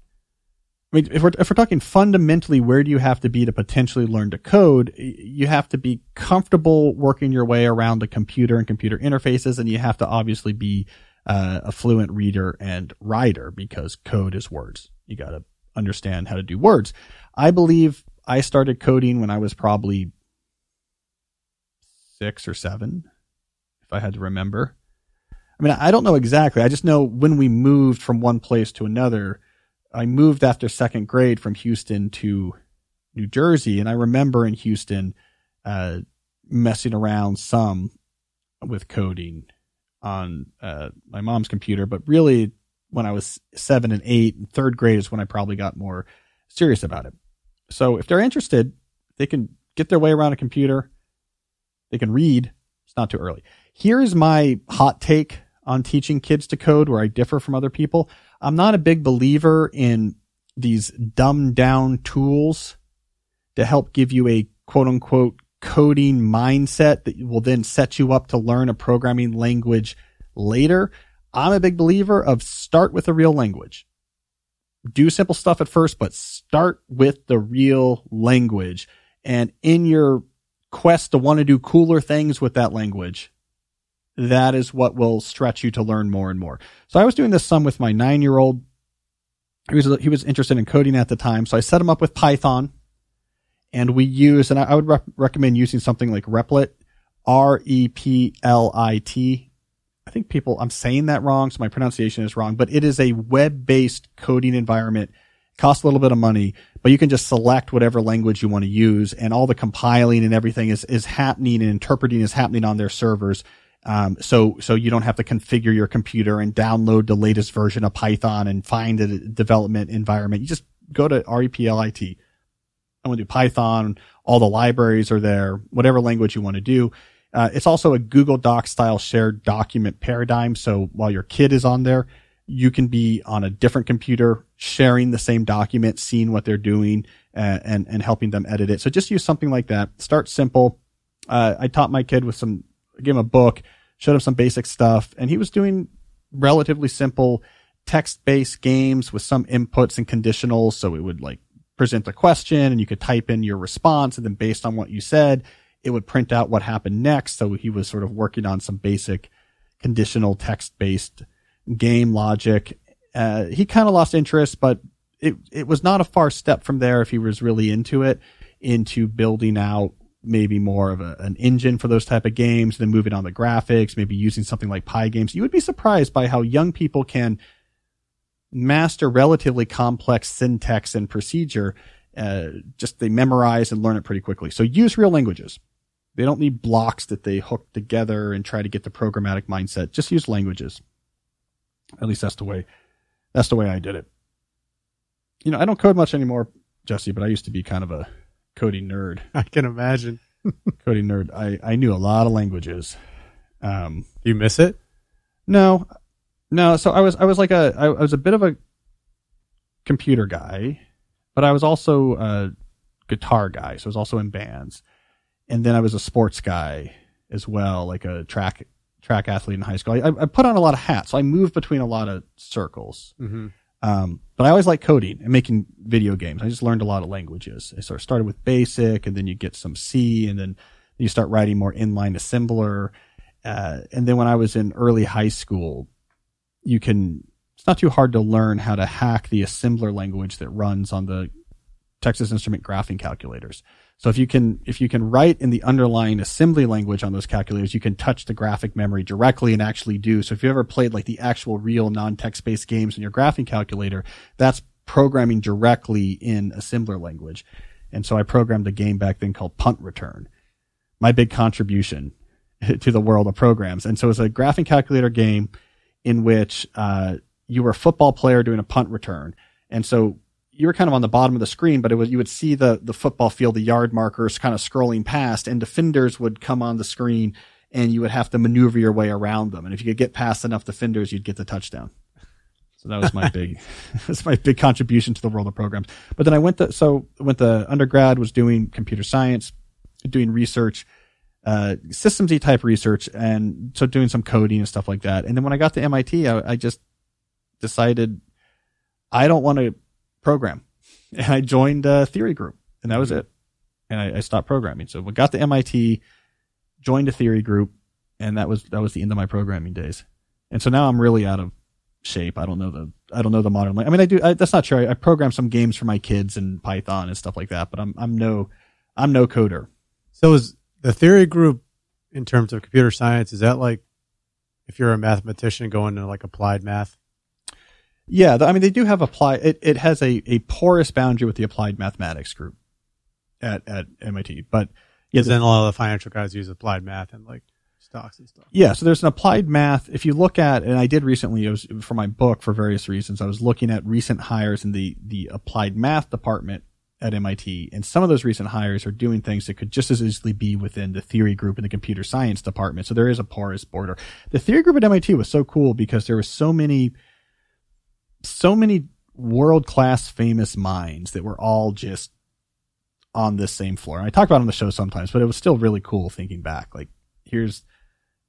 I mean, if we're, if we're talking fundamentally, where do you have to be to potentially learn to code? You have to be comfortable working your way around the computer and computer interfaces, and you have to obviously be uh, a fluent reader and writer because code is words. You got to understand how to do words. I believe I started coding when I was probably six or seven, if I had to remember. I mean, I don't know exactly. I just know when we moved from one place to another, I moved after second grade from Houston to New Jersey, and I remember in Houston uh, messing around some with coding on uh, my mom's computer, but really when I was seven and eight, and third grade is when I probably got more serious about it. So if they're interested, they can get their way around a computer. They can read. It's not too early. Here is my hot take on teaching kids to code where I differ from other people. I'm not a big believer in these dumbed down tools to help give you a quote unquote coding mindset that will then set you up to learn a programming language later. I'm a big believer of start with a real language. Do simple stuff at first, but start with the real language. And in your quest to want to do cooler things with that language, that is what will stretch you to learn more and more. So I was doing this some with my nine year old. He was, he was interested in coding at the time. So I set him up with Python and we use, and I, I would rep- recommend using something like Replit, R E P L I T. I think people, I'm saying that wrong, so my pronunciation is wrong, but it is a web based coding environment. Costs a little bit of money, but you can just select whatever language you want to use and all the compiling and everything is, is happening and interpreting is happening on their servers. Um, so, so you don't have to configure your computer and download the latest version of Python and find a development environment. You just go to REPLIT. I want to do Python. All the libraries are there, whatever language you want to do. Uh, it's also a Google Doc style shared document paradigm. So while your kid is on there, you can be on a different computer sharing the same document, seeing what they're doing and, and helping them edit it. So just use something like that. Start simple. Uh, I taught my kid with some, gave him a book, showed him some basic stuff and he was doing relatively simple text based games with some inputs and conditionals. So it would like present a question and you could type in your response and then based on what you said, it would print out what happened next. So he was sort of working on some basic conditional text based game logic. Uh, he kind of lost interest, but it, it was not a far step from there if he was really into it, into building out maybe more of a, an engine for those type of games, then moving on the graphics, maybe using something like Pygames. You would be surprised by how young people can master relatively complex syntax and procedure. Uh, just they memorize and learn it pretty quickly. So use real languages. They don't need blocks that they hook together and try to get the programmatic mindset. Just use languages. At least that's the way, that's the way I did it. You know, I don't code much anymore, Jesse, but I used to be kind of a coding nerd. I can imagine. Cody nerd. I, I knew a lot of languages. Um, you miss it? No, no. So I was, I was like a, I was a bit of a computer guy, but I was also a guitar guy. So I was also in bands and then I was a sports guy as well, like a track track athlete in high school. I, I put on a lot of hats, so I moved between a lot of circles. Mm-hmm. Um, but I always like coding and making video games. I just learned a lot of languages. I sort of started with BASIC, and then you get some C, and then you start writing more inline assembler. Uh, and then when I was in early high school, you can. It's not too hard to learn how to hack the assembler language that runs on the Texas Instrument graphing calculators. So if you can, if you can write in the underlying assembly language on those calculators, you can touch the graphic memory directly and actually do. So if you ever played like the actual real non-text based games in your graphing calculator, that's programming directly in assembler language. And so I programmed a game back then called Punt Return. My big contribution to the world of programs. And so it's a graphing calculator game in which, uh, you were a football player doing a punt return. And so you were kind of on the bottom of the screen, but it was you would see the the football field, the yard markers kind of scrolling past, and defenders would come on the screen, and you would have to maneuver your way around them. And if you could get past enough defenders, you'd get the touchdown. So that was my big, that's my big contribution to the world of programs. But then I went to so went to undergrad, was doing computer science, doing research, uh, systems type research, and so doing some coding and stuff like that. And then when I got to MIT, I, I just decided I don't want to program. And I joined a theory group and that was mm-hmm. it. And I, I stopped programming. So we got to MIT, joined a theory group and that was, that was the end of my programming days. And so now I'm really out of shape. I don't know the, I don't know the modern, I mean, I do, I, that's not true. I, I program some games for my kids and Python and stuff like that, but I'm, I'm no, I'm no coder. So is the theory group in terms of computer science, is that like if you're a mathematician going to like applied math? Yeah, I mean they do have applied. It, it has a, a porous boundary with the applied mathematics group at at MIT, but yeah, the, then a lot of the financial guys use applied math and like stocks and stuff. Yeah, so there's an applied math. If you look at, and I did recently, it was for my book for various reasons. I was looking at recent hires in the the applied math department at MIT, and some of those recent hires are doing things that could just as easily be within the theory group in the computer science department. So there is a porous border. The theory group at MIT was so cool because there were so many so many world class famous minds that were all just on this same floor. And I talk about on the show sometimes, but it was still really cool thinking back. Like here's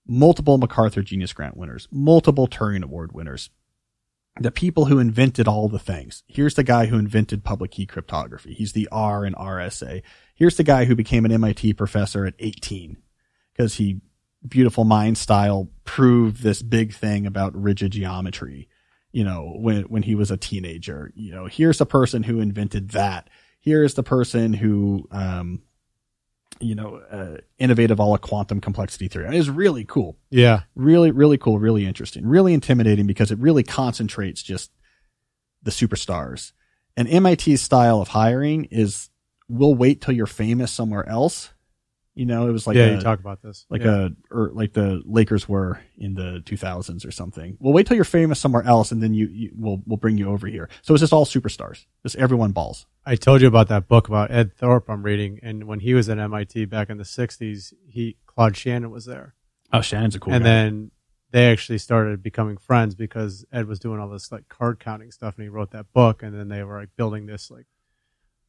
multiple MacArthur Genius Grant winners, multiple Turing Award winners, the people who invented all the things. Here's the guy who invented public key cryptography. He's the R in RSA. Here's the guy who became an MIT professor at 18 because he beautiful mind style proved this big thing about rigid geometry you know, when, when he was a teenager, you know, here's the person who invented that. Here's the person who, um, you know, uh, innovative all of quantum complexity theory. I mean, it's really cool. Yeah. Really, really cool. Really interesting. Really intimidating because it really concentrates just the superstars. And MIT's style of hiring is we'll wait till you're famous somewhere else. You know, it was like yeah, a, you talk about this. like yeah. a or like the Lakers were in the 2000s or something. We'll wait till you're famous somewhere else, and then you, you we'll we'll bring you over here. So it's just all superstars, just everyone balls. I told you about that book about Ed Thorp I'm reading, and when he was at MIT back in the '60s, he Claude Shannon was there, Oh, Shannon's a cool and guy. then they actually started becoming friends because Ed was doing all this like card counting stuff, and he wrote that book, and then they were like building this like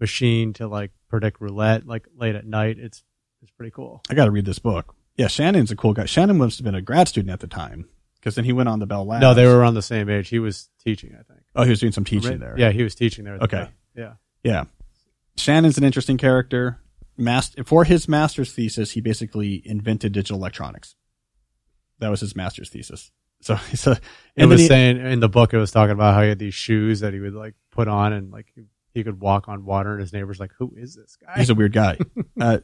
machine to like predict roulette like late at night. It's it's pretty cool. I got to read this book. Yeah, Shannon's a cool guy. Shannon must have been a grad student at the time because then he went on the Bell Labs. No, they were around the same age. He was teaching, I think. Oh, he was doing some teaching there. Yeah, he was teaching there. at the Okay. time. Yeah. Yeah. Shannon's an interesting character. Mas- for his master's thesis, he basically invented digital electronics. That was his master's thesis. So he's a, It was he- saying in the book, it was talking about how he had these shoes that he would like put on and like he, he could walk on water, and his neighbor's like, "Who is this guy?" he's a weird guy. uh,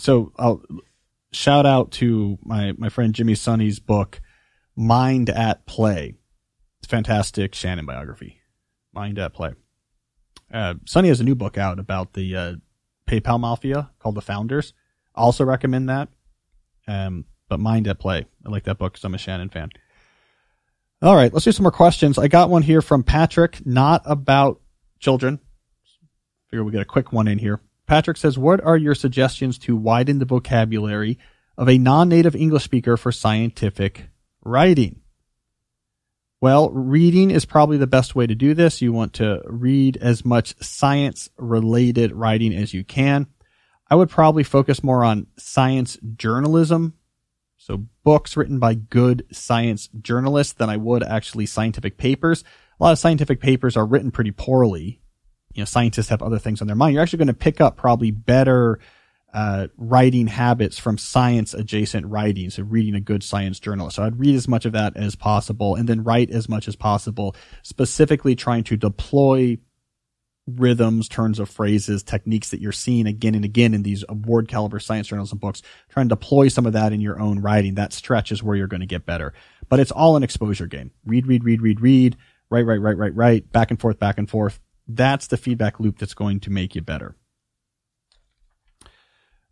so I'll shout out to my, my friend Jimmy Soni's book, Mind at Play. Fantastic Shannon biography. Mind at Play. Uh, Sonny has a new book out about the uh, PayPal mafia called The Founders. I also recommend that. Um, but Mind at Play. I like that book because I'm a Shannon fan. All right, let's do some more questions. I got one here from Patrick, not about children. Figure we get a quick one in here. Patrick says, What are your suggestions to widen the vocabulary of a non native English speaker for scientific writing? Well, reading is probably the best way to do this. You want to read as much science related writing as you can. I would probably focus more on science journalism. So books written by good science journalists than I would actually scientific papers. A lot of scientific papers are written pretty poorly. You know, scientists have other things on their mind. You're actually going to pick up probably better uh, writing habits from science adjacent writing. So reading a good science journal. So I'd read as much of that as possible and then write as much as possible, specifically trying to deploy rhythms, turns of phrases, techniques that you're seeing again and again in these award caliber science journals and books. Try and deploy some of that in your own writing. That stretch is where you're going to get better. But it's all an exposure game. Read, read, read, read, read, write, write, write, write, write, back and forth, back and forth. That's the feedback loop that's going to make you better.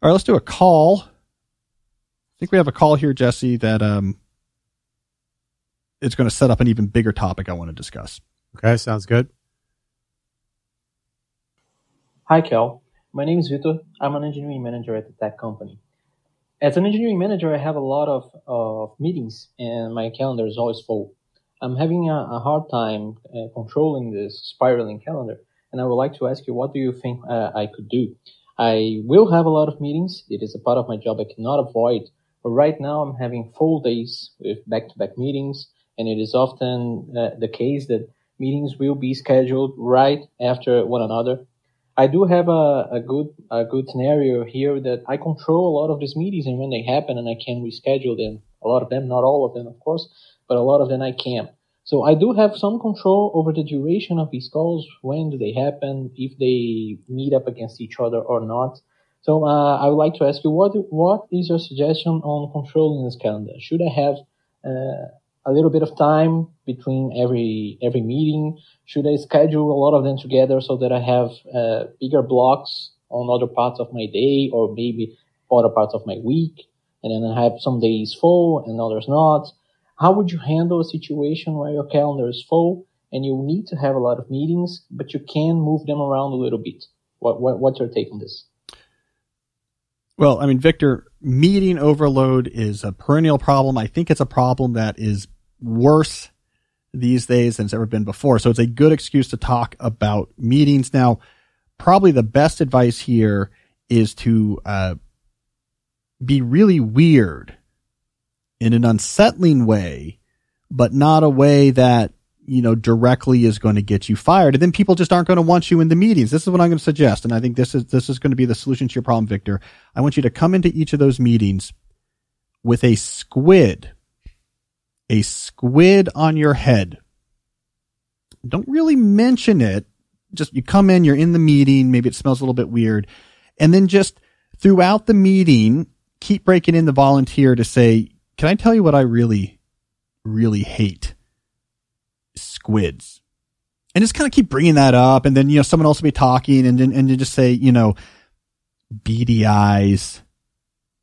All right, let's do a call. I think we have a call here, Jesse, that um, it's going to set up an even bigger topic I want to discuss. okay, sounds good. Hi, Cal. My name is Vitor. I'm an engineering manager at a tech company. As an engineering manager, I have a lot of, of meetings and my calendar is always full. I'm having a, a hard time uh, controlling this spiraling calendar, and I would like to ask you, what do you think uh, I could do? I will have a lot of meetings. It is a part of my job I cannot avoid. But right now, I'm having full days with back-to-back meetings, and it is often uh, the case that meetings will be scheduled right after one another. I do have a, a good a good scenario here that I control a lot of these meetings and when they happen and I can reschedule them. A lot of them, not all of them, of course, but a lot of them I can. So I do have some control over the duration of these calls, when do they happen, if they meet up against each other or not. So uh, I would like to ask you, what what is your suggestion on controlling this calendar? Should I have uh, a little bit of time between every every meeting? Should I schedule a lot of them together so that I have uh, bigger blocks on other parts of my day or maybe other parts of my week, and then I have some days full and others not? How would you handle a situation where your calendar is full and you need to have a lot of meetings, but you can move them around a little bit? What, what what's your take on this? Well, I mean, Victor, meeting overload is a perennial problem. I think it's a problem that is worse these days than it's ever been before. So it's a good excuse to talk about meetings. Now, probably the best advice here is to uh, be really weird in an unsettling way, but not a way that you know directly is going to get you fired. And then people just aren't going to want you in the meetings. This is what i'm going to suggest. And i think this is this is going to be the solution to your problem victor. I want you to come into each of those meetings with a squid a squid on your head. Don't really mention it. Just you come in you're in the meeting. Maybe it smells a little bit weird. And then just throughout the meeting, keep breaking in the volunteer to say, can I tell you what I really, really hate? Squids. And just kind of keep bringing that up. And then, you know, someone else will be talking and then, and you just say, you know, beady eyes,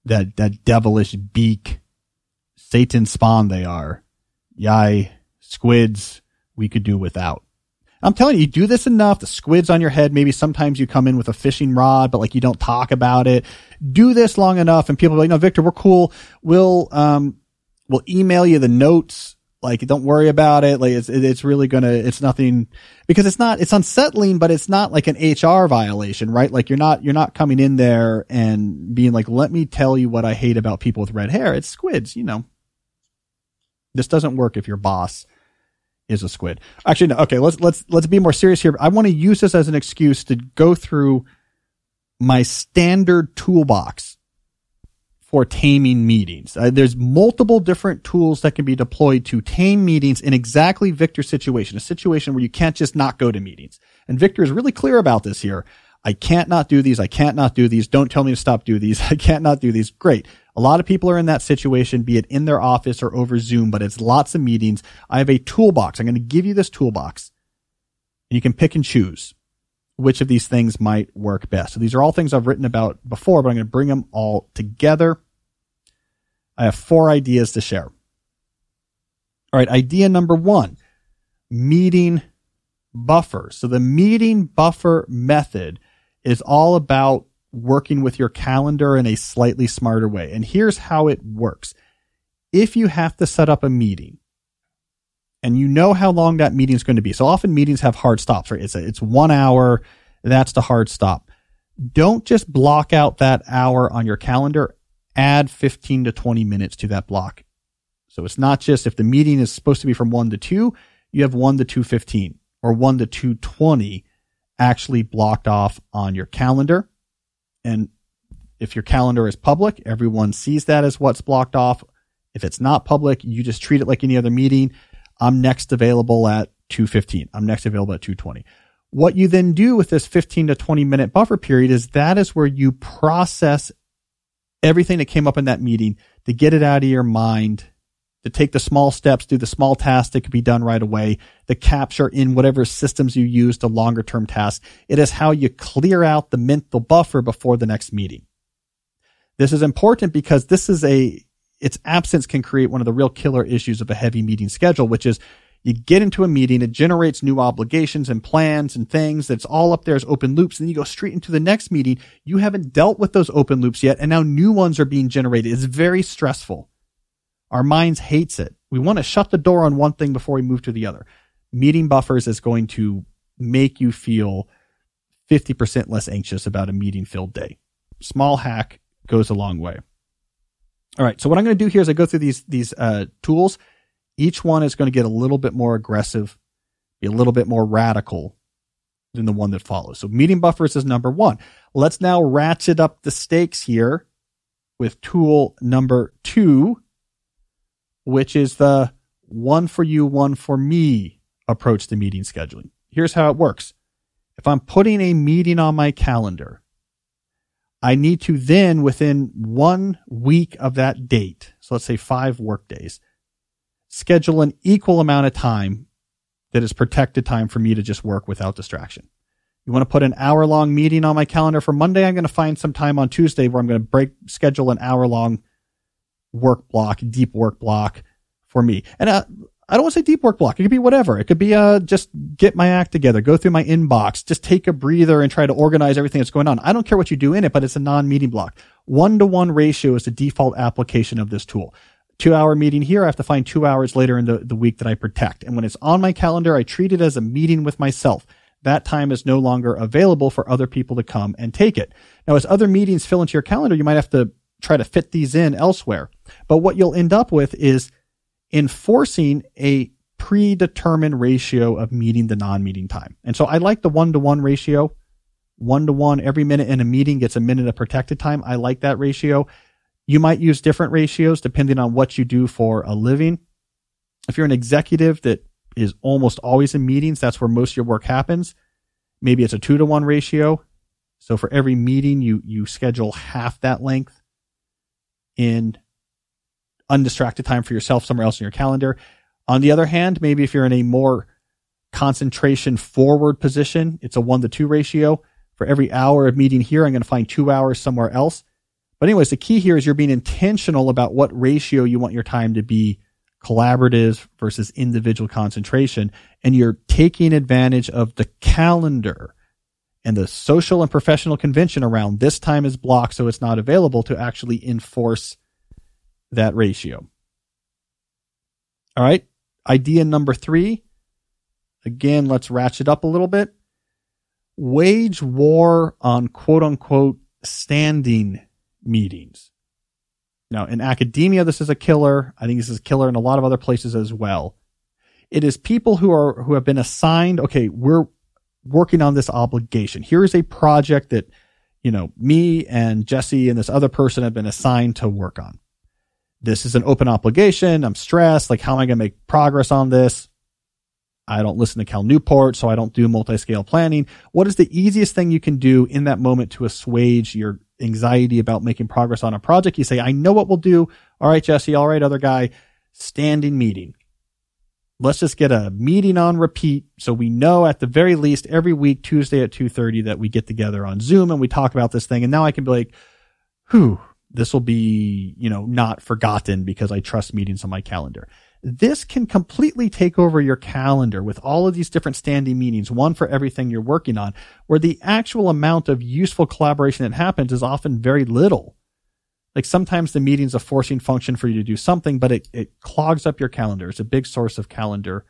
that, that devilish beak, Satan spawn they are. Yai, squids, we could do without. I'm telling you, you do this enough, the squid's on your head. Maybe sometimes you come in with a fishing rod, but like you don't talk about it. Do this long enough and people are like, no, Victor, we're cool. We'll, um, we'll email you the notes. Like, don't worry about it. Like, it's, it's really gonna, it's nothing because it's not, it's unsettling, but it's not like an HR violation, right? Like you're not, you're not coming in there and being like, let me tell you what I hate about people with red hair. It's squids, you know. This doesn't work if your boss is a squid. Actually, no. Okay, let's let's let's be more serious here. I want to use this as an excuse to go through my standard toolbox for taming meetings. Uh, there's multiple different tools that can be deployed to tame meetings in exactly Victor's situation, a situation where you can't just not go to meetings. And Victor is really clear about this here. I can't not do these. I can't not do these. Don't tell me to stop do these. I can't not do these. Great. A lot of people are in that situation, be it in their office or over Zoom, but it's lots of meetings. I have a toolbox. I'm going to give you this toolbox and you can pick and choose which of these things might work best. So these are all things I've written about before, but I'm going to bring them all together. I have four ideas to share. All right. Idea number one, meeting buffer. So the meeting buffer method is all about working with your calendar in a slightly smarter way. And here's how it works. If you have to set up a meeting and you know how long that meeting is going to be. So often meetings have hard stops, right? It's a, it's one hour. That's the hard stop. Don't just block out that hour on your calendar. Add 15 to 20 minutes to that block. So it's not just if the meeting is supposed to be from one to two, you have one to 215 or one to 220 actually blocked off on your calendar. And if your calendar is public, everyone sees that as what's blocked off. If it's not public, you just treat it like any other meeting. I'm next available at 215. I'm next available at 220. What you then do with this 15 to 20 minute buffer period is that is where you process everything that came up in that meeting to get it out of your mind to take the small steps, do the small tasks that could be done right away, the capture in whatever systems you use the longer term tasks. It is how you clear out the mental buffer before the next meeting. This is important because this is a, its absence can create one of the real killer issues of a heavy meeting schedule, which is you get into a meeting, it generates new obligations and plans and things that's all up there as open loops. And then you go straight into the next meeting. You haven't dealt with those open loops yet. And now new ones are being generated. It's very stressful. Our minds hates it. We want to shut the door on one thing before we move to the other. Meeting buffers is going to make you feel 50% less anxious about a meeting filled day. Small hack goes a long way. All right. So what I'm going to do here is I go through these, these, uh, tools. Each one is going to get a little bit more aggressive, be a little bit more radical than the one that follows. So meeting buffers is number one. Let's now ratchet up the stakes here with tool number two, which is the one for you, one for me approach to meeting scheduling. Here's how it works. If I'm putting a meeting on my calendar, I need to then within one week of that date, so let's say five work days, schedule an equal amount of time that is protected time for me to just work without distraction. You want to put an hour long meeting on my calendar for Monday? I'm going to find some time on Tuesday where I'm going to break, schedule an hour long work block, deep work block for me. And uh, I don't want to say deep work block. It could be whatever. It could be uh, just get my act together, go through my inbox, just take a breather and try to organize everything that's going on. I don't care what you do in it, but it's a non-meeting block. One to one ratio is the default application of this tool. Two hour meeting here. I have to find two hours later in the, the week that I protect. And when it's on my calendar, I treat it as a meeting with myself. That time is no longer available for other people to come and take it. Now, as other meetings fill into your calendar, you might have to try to fit these in elsewhere. But what you'll end up with is enforcing a predetermined ratio of meeting the non-meeting time. And so I like the one to one ratio. One to one, every minute in a meeting gets a minute of protected time. I like that ratio. You might use different ratios depending on what you do for a living. If you're an executive that is almost always in meetings, that's where most of your work happens. Maybe it's a two to one ratio. So for every meeting, you, you schedule half that length in undistracted time for yourself somewhere else in your calendar. On the other hand, maybe if you're in a more concentration forward position, it's a one to two ratio. For every hour of meeting here, I'm going to find two hours somewhere else. But anyways, the key here is you're being intentional about what ratio you want your time to be collaborative versus individual concentration. And you're taking advantage of the calendar and the social and professional convention around this time is blocked so it's not available to actually enforce that ratio. All right. Idea number three. Again, let's ratchet up a little bit. Wage war on quote unquote standing meetings. Now, in academia, this is a killer. I think this is a killer in a lot of other places as well. It is people who are, who have been assigned, okay, we're working on this obligation. Here is a project that, you know, me and Jesse and this other person have been assigned to work on. This is an open obligation. I'm stressed. Like, how am I going to make progress on this? I don't listen to Cal Newport, so I don't do multi-scale planning. What is the easiest thing you can do in that moment to assuage your anxiety about making progress on a project? You say, I know what we'll do. All right, Jesse. All right, other guy. Standing meeting. Let's just get a meeting on repeat. So we know at the very least every week, Tuesday at 2.30 that we get together on Zoom and we talk about this thing. And now I can be like, whew, this will be, you know, not forgotten because I trust meetings on my calendar. This can completely take over your calendar with all of these different standing meetings, one for everything you're working on, where the actual amount of useful collaboration that happens is often very little. Like sometimes the meeting's a forcing function for you to do something, but it, it clogs up your calendar. It's a big source of calendar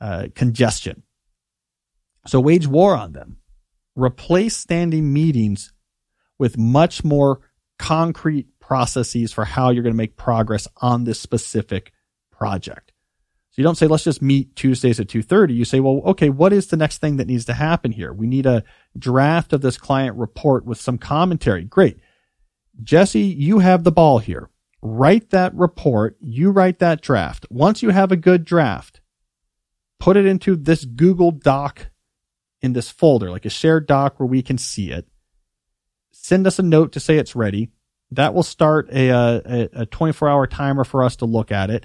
uh, congestion. So wage war on them. Replace standing meetings with much more concrete processes for how you're going to make progress on this specific project. So you don't say, let's just meet Tuesdays at 2.30. You say, well, okay, what is the next thing that needs to happen here? We need a draft of this client report with some commentary. Great. Jesse, you have the ball here. Write that report. You write that draft. Once you have a good draft, put it into this Google Doc in this folder, like a shared doc where we can see it. Send us a note to say it's ready. That will start a, uh, a, a 24 hour timer for us to look at it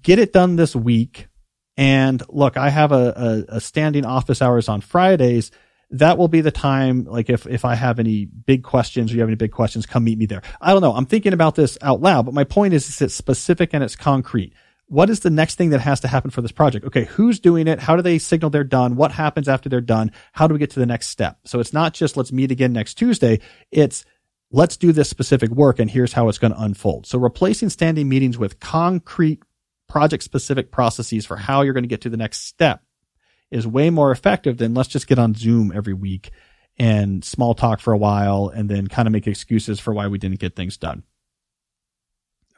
get it done this week. And look, I have a, a, a standing office hours on Fridays. That will be the time, like if, if I have any big questions or you have any big questions, come meet me there. I don't know. I'm thinking about this out loud, but my point is, is it's specific and it's concrete. What is the next thing that has to happen for this project? Okay. Who's doing it? How do they signal they're done? What happens after they're done? How do we get to the next step? So it's not just let's meet again next Tuesday. It's let's do this specific work and here's how it's going to unfold. So replacing standing meetings with concrete project specific processes for how you're going to get to the next step is way more effective than let's just get on Zoom every week and small talk for a while and then kind of make excuses for why we didn't get things done.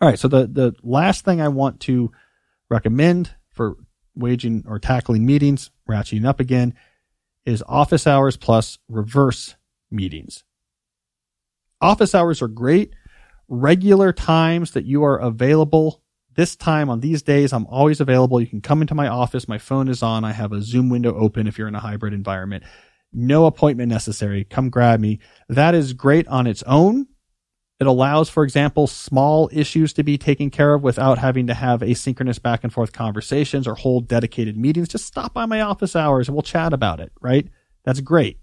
All right. So the, the last thing I want to recommend for waging or tackling meetings, ratcheting up again, is office hours plus reverse meetings. Office hours are great. Regular times that you are available this time on these days, I'm always available. You can come into my office. My phone is on. I have a Zoom window open if you're in a hybrid environment. No appointment necessary. Come grab me. That is great on its own. It allows, for example, small issues to be taken care of without having to have asynchronous back and forth conversations or hold dedicated meetings. Just stop by my office hours and we'll chat about it, right? That's great.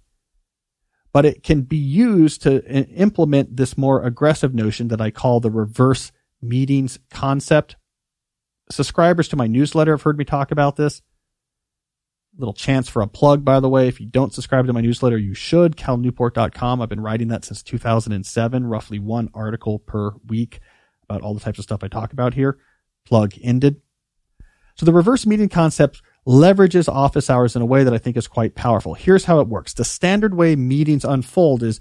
But it can be used to uh, implement this more aggressive notion that I call the reverse meetings concept subscribers to my newsletter have heard me talk about this. Little chance for a plug, by the way. If you don't subscribe to my newsletter, you should. CalNewport.com. I've been writing that since 2007, roughly one article per week about all the types of stuff I talk about here. Plug ended. So the reverse meeting concept leverages office hours in a way that I think is quite powerful. Here's how it works. The standard way meetings unfold is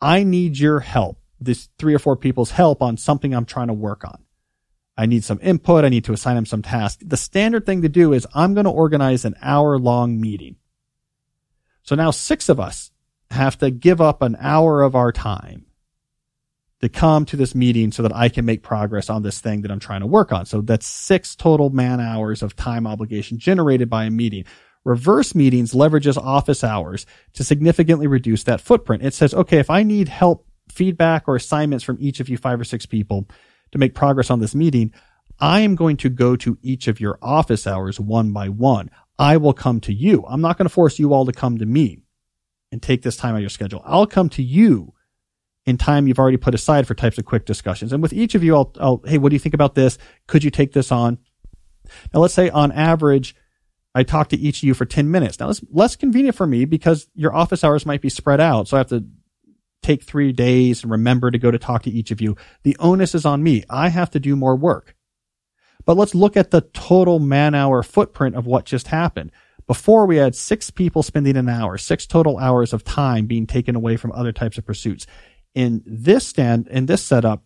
I need your help, this three or four people's help on something I'm trying to work on. I need some input. I need to assign them some tasks. The standard thing to do is I'm going to organize an hour long meeting. So now six of us have to give up an hour of our time to come to this meeting so that I can make progress on this thing that I'm trying to work on. So that's six total man hours of time obligation generated by a meeting. Reverse meetings leverages office hours to significantly reduce that footprint. It says, okay, if I need help, feedback, or assignments from each of you five or six people to make progress on this meeting, I am going to go to each of your office hours one by one. I will come to you. I'm not going to force you all to come to me and take this time out of your schedule. I'll come to you in time you've already put aside for types of quick discussions. And with each of you, I'll, I'll, hey, what do you think about this? Could you take this on? Now, let's say on average, I talk to each of you for 10 minutes. Now, it's less convenient for me because your office hours might be spread out. So I have to take three days and remember to go to talk to each of you. The onus is on me. I have to do more work. But let's look at the total man hour footprint of what just happened. Before we had six people spending an hour, six total hours of time being taken away from other types of pursuits. In this stand, in this setup,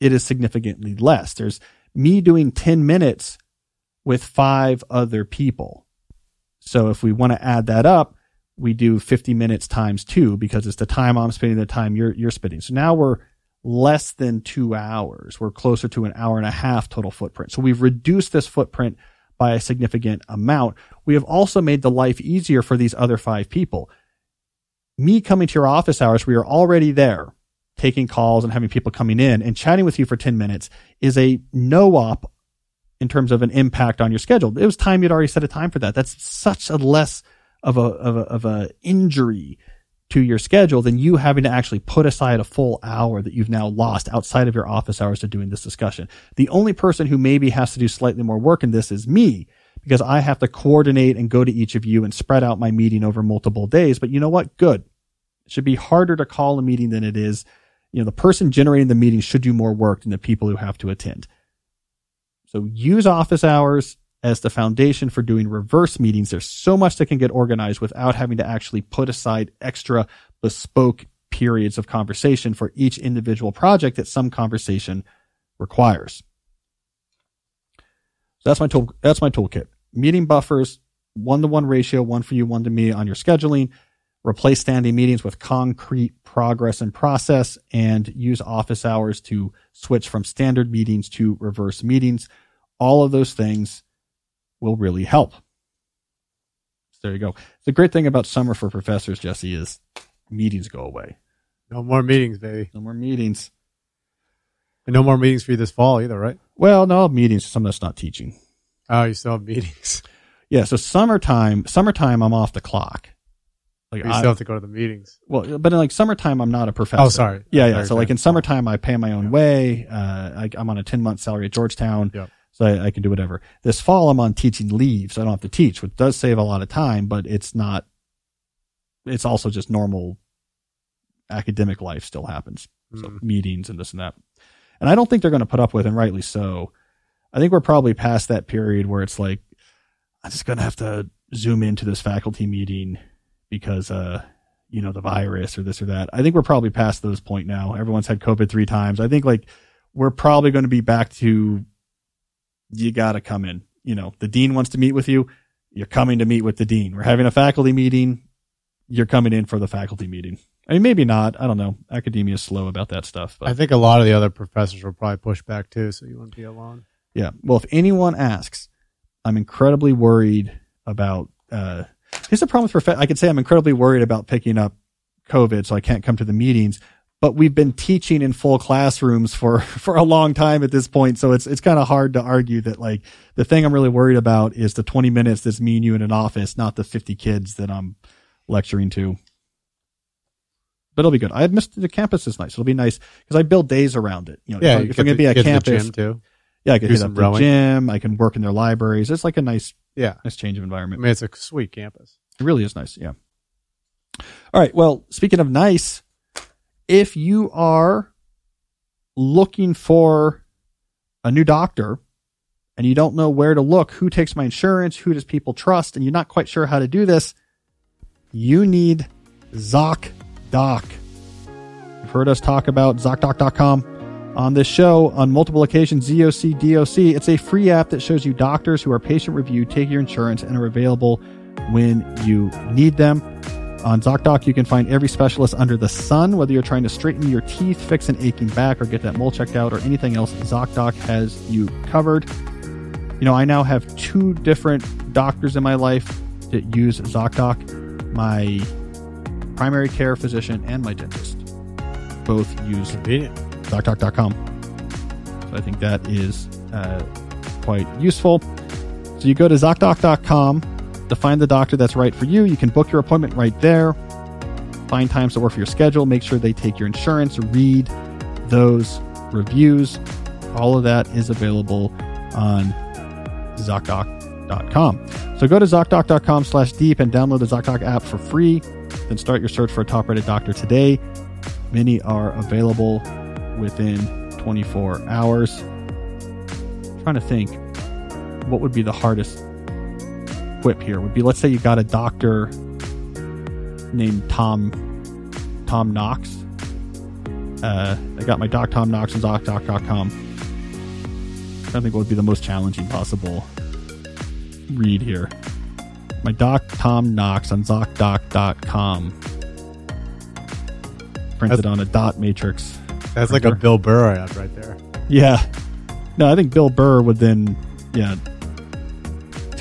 it is significantly less. There's me doing 10 minutes with five other people. So if we want to add that up, we do 50 minutes times two because it's the time I'm spending, the time you're, you're spending. So now we're less than two hours. We're closer to an hour and a half total footprint. So we've reduced this footprint by a significant amount. We have also made the life easier for these other five people. Me coming to your office hours, we are already there taking calls and having people coming in and chatting with you for 10 minutes is a no op in terms of an impact on your schedule. It was time you'd already set a time for that. That's such a less of a, of a, of a injury to your schedule than you having to actually put aside a full hour that you've now lost outside of your office hours to doing this discussion. The only person who maybe has to do slightly more work in this is me because I have to coordinate and go to each of you and spread out my meeting over multiple days. But you know what? Good. It should be harder to call a meeting than it is. You know, the person generating the meeting should do more work than the people who have to attend. So use office hours as the foundation for doing reverse meetings. There's so much that can get organized without having to actually put aside extra bespoke periods of conversation for each individual project that some conversation requires. So that's my tool. That's my toolkit. Meeting buffers, one to one ratio, one for you, one to me on your scheduling. Replace standing meetings with concrete progress and process and use office hours to switch from standard meetings to reverse meetings. All of those things will really help. So there you go. The great thing about summer for professors, Jesse, is meetings go away. No more meetings, baby. No more meetings. And no more meetings for you this fall either, right? Well, no meetings. Some that's not teaching. Oh, you still have meetings. Yeah. So summertime, summertime, I'm off the clock. Like you I, still have to go to the meetings. Well, but in like summertime, I'm not a professor. Oh, sorry. Yeah, yeah. So like in summertime, I pay my own yeah. way. Uh, I, am on a 10 month salary at Georgetown. Yep so I, I, can do whatever. This fall, I'm on teaching leave, so I don't have to teach, which does save a lot of time, but it's not. It's also just normal academic life still happens, mm. so hmm. meetings and this and that, and I don't think they're going to put up with, and rightly so. I think we're probably past that period where it's like I'm just going to have to zoom into this faculty meeting because uh you know the virus or this or that. I think we're probably past those point now. Everyone's had COVID three times. I think like we're probably going to be back to you got to come in. You know, the dean wants to meet with you. You're coming to meet with the dean. We're having a faculty meeting. You're coming in for the faculty meeting. I mean, maybe not. I don't know. Academia is slow about that stuff. But. I think a lot of the other professors will probably push back too, so you wouldn't be alone. Yeah. Well, if anyone asks, I'm incredibly worried about. Uh, here's the problem with prof- I could say I'm incredibly worried about picking up COVID, so I can't come to the meetings but we've been teaching in full classrooms for, for a long time at this point. So it's, it's kind of hard to argue that like the thing I'm really worried about is the 20 minutes that's me and you in an office, not the 50 kids that I'm lecturing to. But it'll be good. I had missed the campus is nice. It'll be nice because I build days around it. You know, yeah, if, if I'm going to be at campus, too. Yeah, I can hit up the rowing. gym. I can work in their libraries. It's like a nice, yeah, nice change of environment. I mean, it's a sweet campus. It really is nice. Yeah. All right. Well, speaking of nice, if you are looking for a new doctor and you don't know where to look, who takes my insurance, who does people trust, and you're not quite sure how to do this, you need ZocDoc. You've heard us talk about ZocDoc.com on this show on multiple occasions. ZocDoc. It's a free app that shows you doctors who are patient reviewed, take your insurance, and are available when you need them. On ZocDoc, you can find every specialist under the sun, whether you're trying to straighten your teeth, fix an aching back, or get that mole checked out, or anything else. ZocDoc has you covered. You know, I now have two different doctors in my life that use ZocDoc. My primary care physician and my dentist both use Convenient. ZocDoc.com. So I think that is uh, quite useful. So you go to ZocDoc.com to find the doctor that's right for you. You can book your appointment right there. Find times that work for your schedule. Make sure they take your insurance. Read those reviews. All of that is available on ZocDoc.com. So go to ZocDoc.com slash deep and download the ZocDoc app for free. Then start your search for a top rated doctor today. Many are available within 24 hours. trying to think what would be the hardest quip here would be let's say you got a doctor named Tom Tom Knox. Uh, I got my doc Tom Knox on ZocDoc.com. I think what would be the most challenging possible read here. My doc Tom Knox on ZocDoc.com. Printed That's- on a dot matrix. That's like a Bill Burr ad right there. Yeah. No, I think Bill Burr would then, yeah,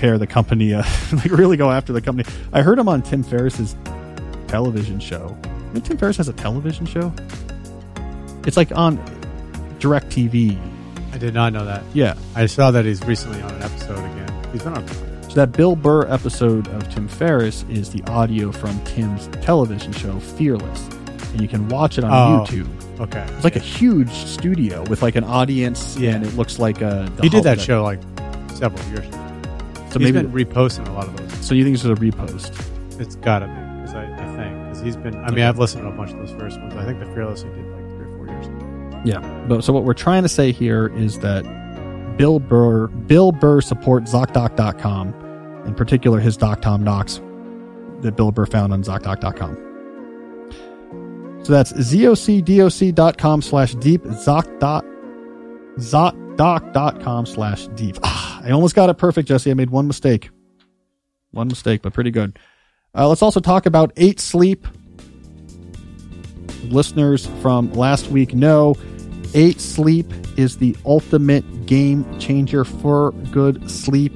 tear the company, uh, like really go after the company. I heard him on Tim Ferriss's television show. I think Tim Ferriss has a television show. It's like on Direct TV. I did not know that. Yeah. I saw that he's recently on an episode again. He's been on. So that Bill Burr episode of Tim Ferriss is the audio from Tim's television show Fearless, and you can watch it on Oh. YouTube. Okay. It's like a huge studio with like an audience, Yeah. and it looks like a. the he did that show like several years ago. So he's maybe. been reposting a lot of those. so you think this is a repost? It's gotta be because I, I think because he's been. I mean, I've listened to a bunch of those first ones. I think the Fearless he did like three or four years ago. Yeah. But so what we're trying to say here is that Bill Burr, Bill Burr supports ZocDoc.com, in particular his Doc Tom Knox that Bill Burr found on ZocDoc.com. So that's zocdoc.com slash deep, zoc dot, zocdoc.com slash deep. Ah, I almost got it perfect, Jesse. I made one mistake. One mistake, but pretty good. Uh, let's also talk about 8 Sleep. Listeners from last week know 8 Sleep is the ultimate game changer for good sleep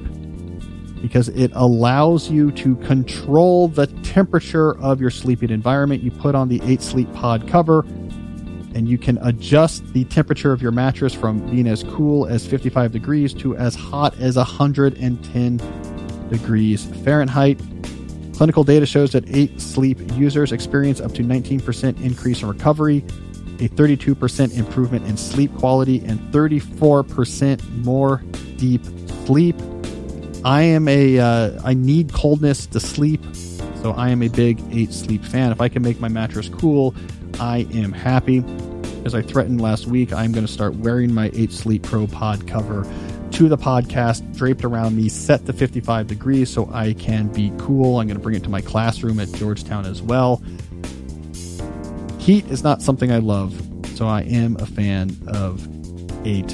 because it allows you to control the temperature of your sleeping environment. You put on the 8 Sleep pod cover and you can adjust the temperature of your mattress from being as cool as 55 degrees to as hot as 110 degrees Fahrenheit. Clinical data shows that 8 sleep users experience up to 19% increase in recovery, a 32% improvement in sleep quality, and 34% more deep sleep. I am a uh, I need coldness to sleep, so I am a big 8 sleep fan. If I can make my mattress cool, I am happy. As I threatened last week, I'm going to start wearing my 8 Sleep Pro pod cover to the podcast, draped around me, set to 55 degrees so I can be cool. I'm going to bring it to my classroom at Georgetown as well. Heat is not something I love, so I am a fan of 8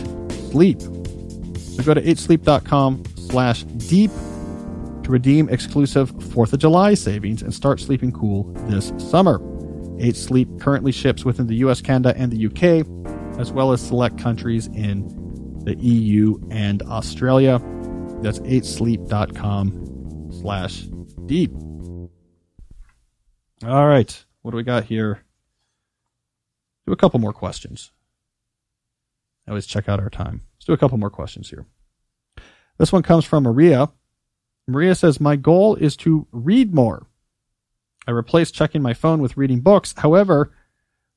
Sleep. So go to 8sleep.com slash deep to redeem exclusive 4th of July savings and start sleeping cool this summer. 8 Sleep currently ships within the US, Canada, and the UK, as well as select countries in the EU and Australia. That's 8sleep.com slash deep. All right. What do we got here? Do a couple more questions. I always check out our time. Let's do a couple more questions here. This one comes from Maria. Maria says, My goal is to read more. I replaced checking my phone with reading books. However,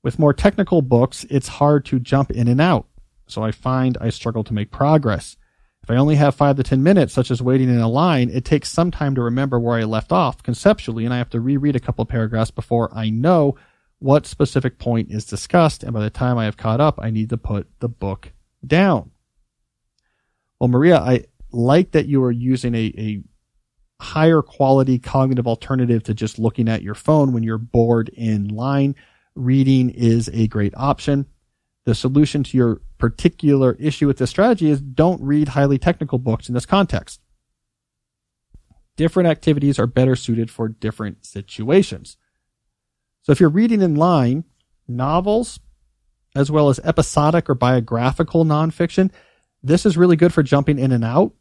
with more technical books, it's hard to jump in and out. So I find I struggle to make progress. If I only have five to 10 minutes, such as waiting in a line, it takes some time to remember where I left off conceptually, and I have to reread a couple paragraphs before I know what specific point is discussed. And by the time I have caught up, I need to put the book down. Well, Maria, I like that you are using a, a higher quality cognitive alternative to just looking at your phone when you're bored in line. Reading is a great option. The solution to your particular issue with this strategy is don't read highly technical books in this context. Different activities are better suited for different situations. So if you're reading in line, novels, as well as episodic or biographical nonfiction, this is really good for jumping in and out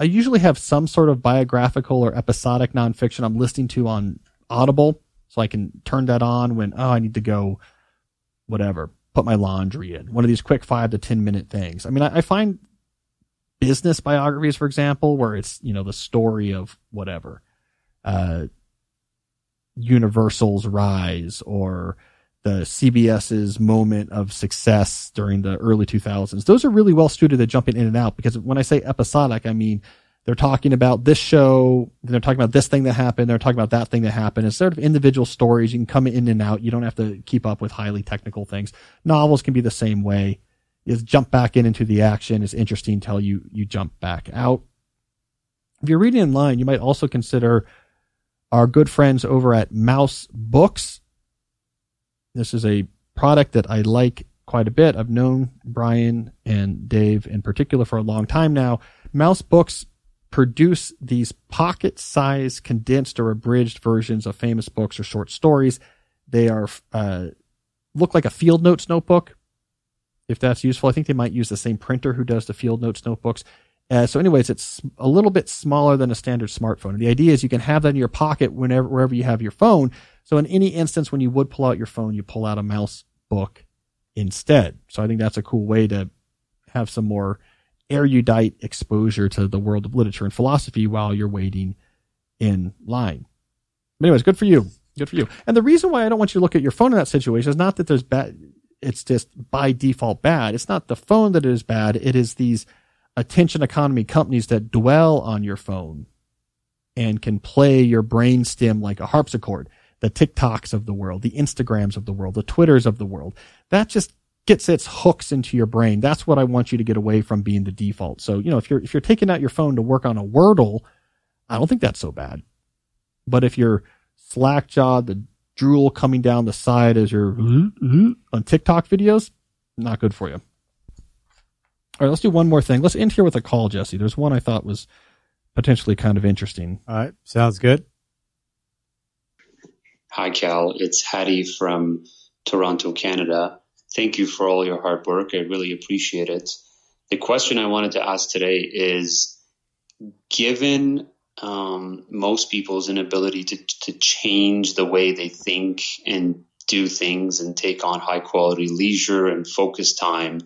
I usually have some sort of biographical or episodic nonfiction I'm listening to on Audible, so I can turn that on when oh I need to go, whatever, put my laundry in. One of these quick five to ten minute things. I mean, I, I find business biographies, for example, where it's you know the story of whatever, uh, Universal's rise or the CBS's moment of success during the early 2000s. Those are really well suited at jumping in and out because when I say episodic, I mean they're talking about this show, they're talking about this thing that happened, they're talking about that thing that happened. It's sort of individual stories. You can come in and out. You don't have to keep up with highly technical things. Novels can be the same way. Is jump back in into the action is interesting until you you jump back out. If you're reading in line, you might also consider our good friends over at Mouse Books. This is a product that I like quite a bit. I've known Brian and Dave in particular for a long time now. Mouse Books produce these pocket size condensed or abridged versions of famous books or short stories. They are, uh, look like a field notes notebook. If that's useful, I think they might use the same printer who does the field notes notebooks. Uh, so anyways, it's a little bit smaller than a standard smartphone. The idea is you can have that in your pocket whenever, wherever you have your phone. So in any instance, when you would pull out your phone, you pull out a mouse book instead. So I think that's a cool way to have some more erudite exposure to the world of literature and philosophy while you're waiting in line. But anyways, good for you. Good for you. And the reason why I don't want you to look at your phone in that situation is not that there's bad, it's just by default bad. It's not the phone that is bad. It is these attention economy companies that dwell on your phone and can play your brain stem like a harpsichord. The TikToks of the world, the Instagrams of the world, the Twitters of the world. That just gets its hooks into your brain. That's what I want you to get away from being the default. So, you know, if you're, if you're taking out your phone to work on a Wordle, I don't think that's so bad. But if you're slack jawed, the drool coming down the side as you're on TikTok videos, not good for you. All right, let's do one more thing. Let's end here with a call, Jesse. There's one I thought was potentially kind of interesting. All right, sounds good. Hi, Cal. It's Hattie from Toronto, Canada. Thank you for all your hard work. I really appreciate it. The question I wanted to ask today is given um, most people's inability to, to change the way they think and do things and take on high quality leisure and focus time,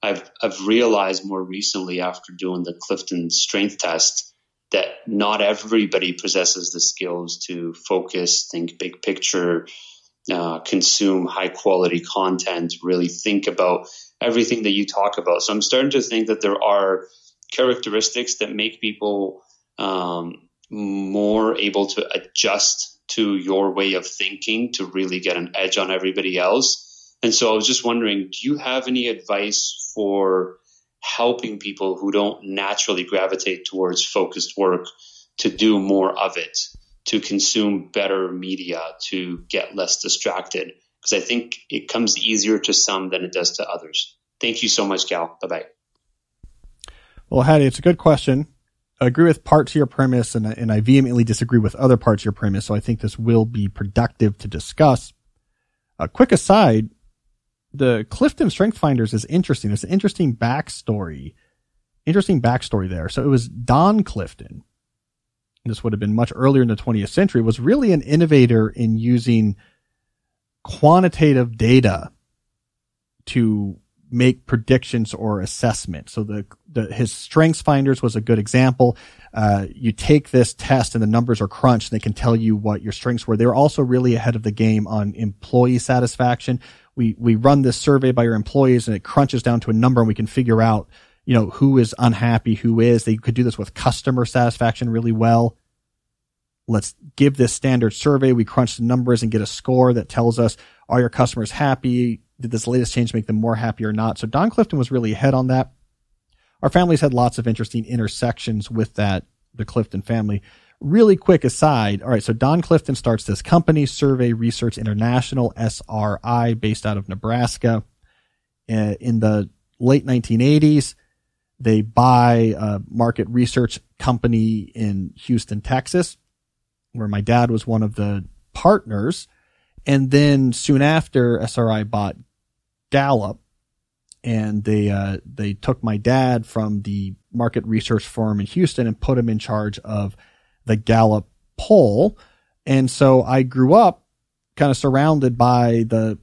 I've, I've realized more recently after doing the Clifton strength test that not everybody possesses the skills to focus, think big picture, uh, consume high quality content, really think about everything that you talk about. So I'm starting to think that there are characteristics that make people um, more able to adjust to your way of thinking to really get an edge on everybody else. And so I was just wondering, do you have any advice for helping people who don't naturally gravitate towards focused work to do more of it? to consume better media to get less distracted because I think it comes easier to some than it does to others. Thank you so much, Cal. Bye bye. Well, Hattie, it's a good question. I agree with parts of your premise and, and I vehemently disagree with other parts of your premise. So I think this will be productive to discuss. A quick aside, the Clifton Strength Finders is interesting. There's an interesting backstory, interesting backstory there. So it was Don Clifton this would have been much earlier in the 20th century, was really an innovator in using quantitative data to make predictions or assessment. So the, the his strengths finders was a good example. Uh, you take this test and the numbers are crunched and they can tell you what your strengths were. They were also really ahead of the game on employee satisfaction. We, we run this survey by your employees and it crunches down to a number and we can figure out you know, who is unhappy, who is. They could do this with customer satisfaction really well. Let's give this standard survey. We crunch the numbers and get a score that tells us, are your customers happy? Did this latest change make them more happy or not? So Don Clifton was really ahead on that. Our families had lots of interesting intersections with that, the Clifton family. Really quick aside. All right. So Don Clifton starts this company, Survey Research International, SRI, based out of Nebraska. Uh, in the late 1980s, they buy a market research company in Houston, Texas, where my dad was one of the partners. And then soon after, SRI bought Gallup. and they uh, they took my dad from the market research firm in Houston and put him in charge of the Gallup poll. And so I grew up kind of surrounded by the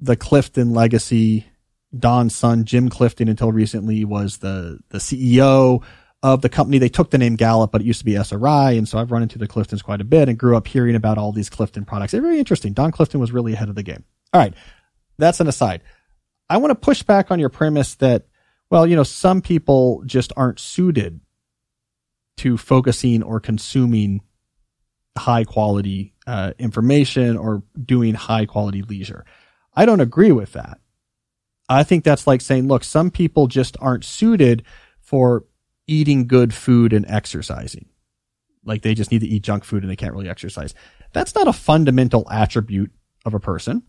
the Clifton legacy. Don's son, Jim Clifton, until recently was the the CEO of the company. They took the name Gallup, but it used to be SRI. And so I've run into the Cliftons quite a bit and grew up hearing about all these Clifton products. They're very interesting. Don Clifton was really ahead of the game. All right. That's an aside. I want to push back on your premise that, well, you know, some people just aren't suited to focusing or consuming high quality uh, information or doing high quality leisure. I don't agree with that. I think that's like saying, look, some people just aren't suited for eating good food and exercising. Like they just need to eat junk food and they can't really exercise. That's not a fundamental attribute of a person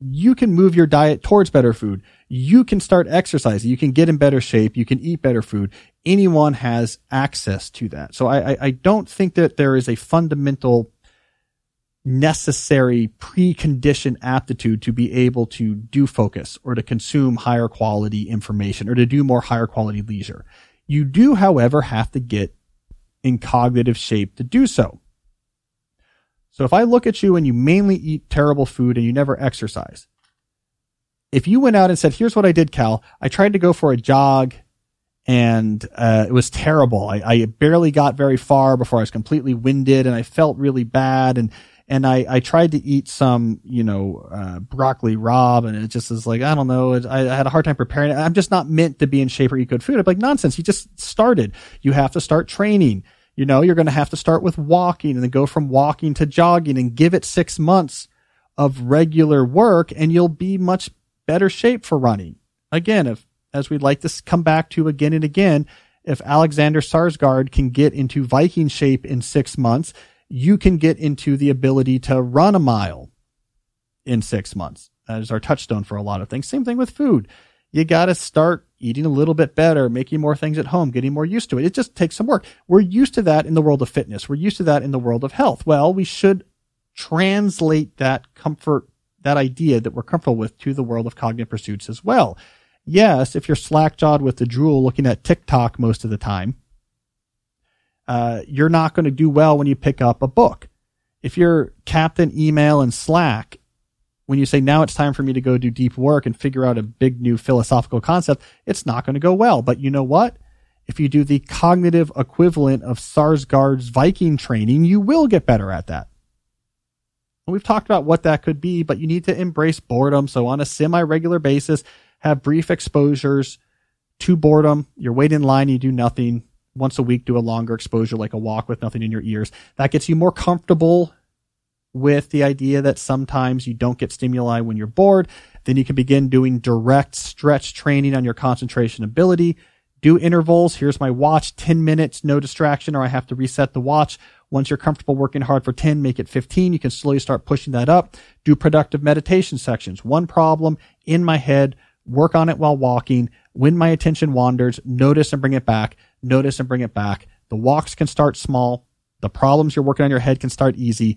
you can move your diet towards better food. You can start exercising. You can get in better shape. You can eat better food. Anyone has access to that. So I, I, I don't think that there is a fundamental necessary preconditioned aptitude to be able to do focus or to consume higher quality information or to do more higher quality leisure. You do, however, have to get in cognitive shape to do so. So if I look at you and you mainly eat terrible food and you never exercise, if you went out and said, here's what I did, Cal, I tried to go for a jog and uh, it was terrible. I, I, barely got very far before I was completely winded and I felt really bad. And, and I, I tried to eat some, you know, uh, broccoli rabe and it just is like, I don't know. I, I, had a hard time preparing it. I'm just not meant to be in shape or eat good food. I'm like, nonsense. You just started. You have to start training. You know, you're going to have to start with walking and then go from walking to jogging and give it six months of regular work and you'll be much better shape for running. Again, if, as we'd like to come back to again and again, if Alexander Skarsgård can get into Viking shape in six months, you can get into the ability to run a mile in six months. That is our touchstone for a lot of things. Same thing with food. You got to start eating a little bit better, making more things at home, getting more used to it. It just takes some work. We're used to that in the world of fitness. We're used to that in the world of health. Well, we should translate that comfort, that idea that we're comfortable with to the world of cognitive pursuits as well. Yes, if you're slack jawed with the drool looking at TikTok most of the time, uh, you're not going to do well when you pick up a book. If you're Captain Email and Slack when you say now it's time for me to go do deep work and figure out a big new philosophical concept, it's not going to go well. But you know what? If you do the cognitive equivalent of Skarsgård's Viking training, you will get better at that. And we've talked about what that could be, but you need to embrace boredom. So on a semi-regular basis, have brief exposures to boredom. You're waiting in line, you do nothing. Once a week, do a longer exposure like a walk with nothing in your ears. That gets you more comfortable with the idea that sometimes you don't get stimuli when you're bored. Then you can begin doing direct stretch training on your concentration ability. Do intervals. Here's my watch, 10 minutes, no distraction, or I have to reset the watch. Once you're comfortable working hard for 10, make it 15. You can slowly start pushing that up. Do productive meditation sections. One problem in my head, work on it while walking. When my attention wanders, notice and bring it back. Notice and bring it back. The walks can start small. The problems you're working on your head can start easy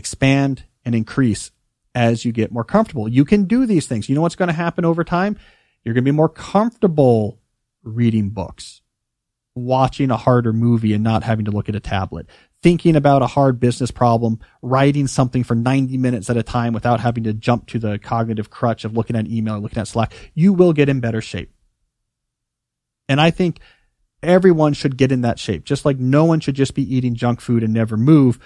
expand and increase as you get more comfortable. You can do these things. You know what's going to happen over time? You're going to be more comfortable reading books, watching a harder movie and not having to look at a tablet, thinking about a hard business problem, writing something for 90 minutes at a time without having to jump to the cognitive crutch of looking at email or looking at Slack. You will get in better shape. And I think everyone should get in that shape, just like no one should just be eating junk food and never move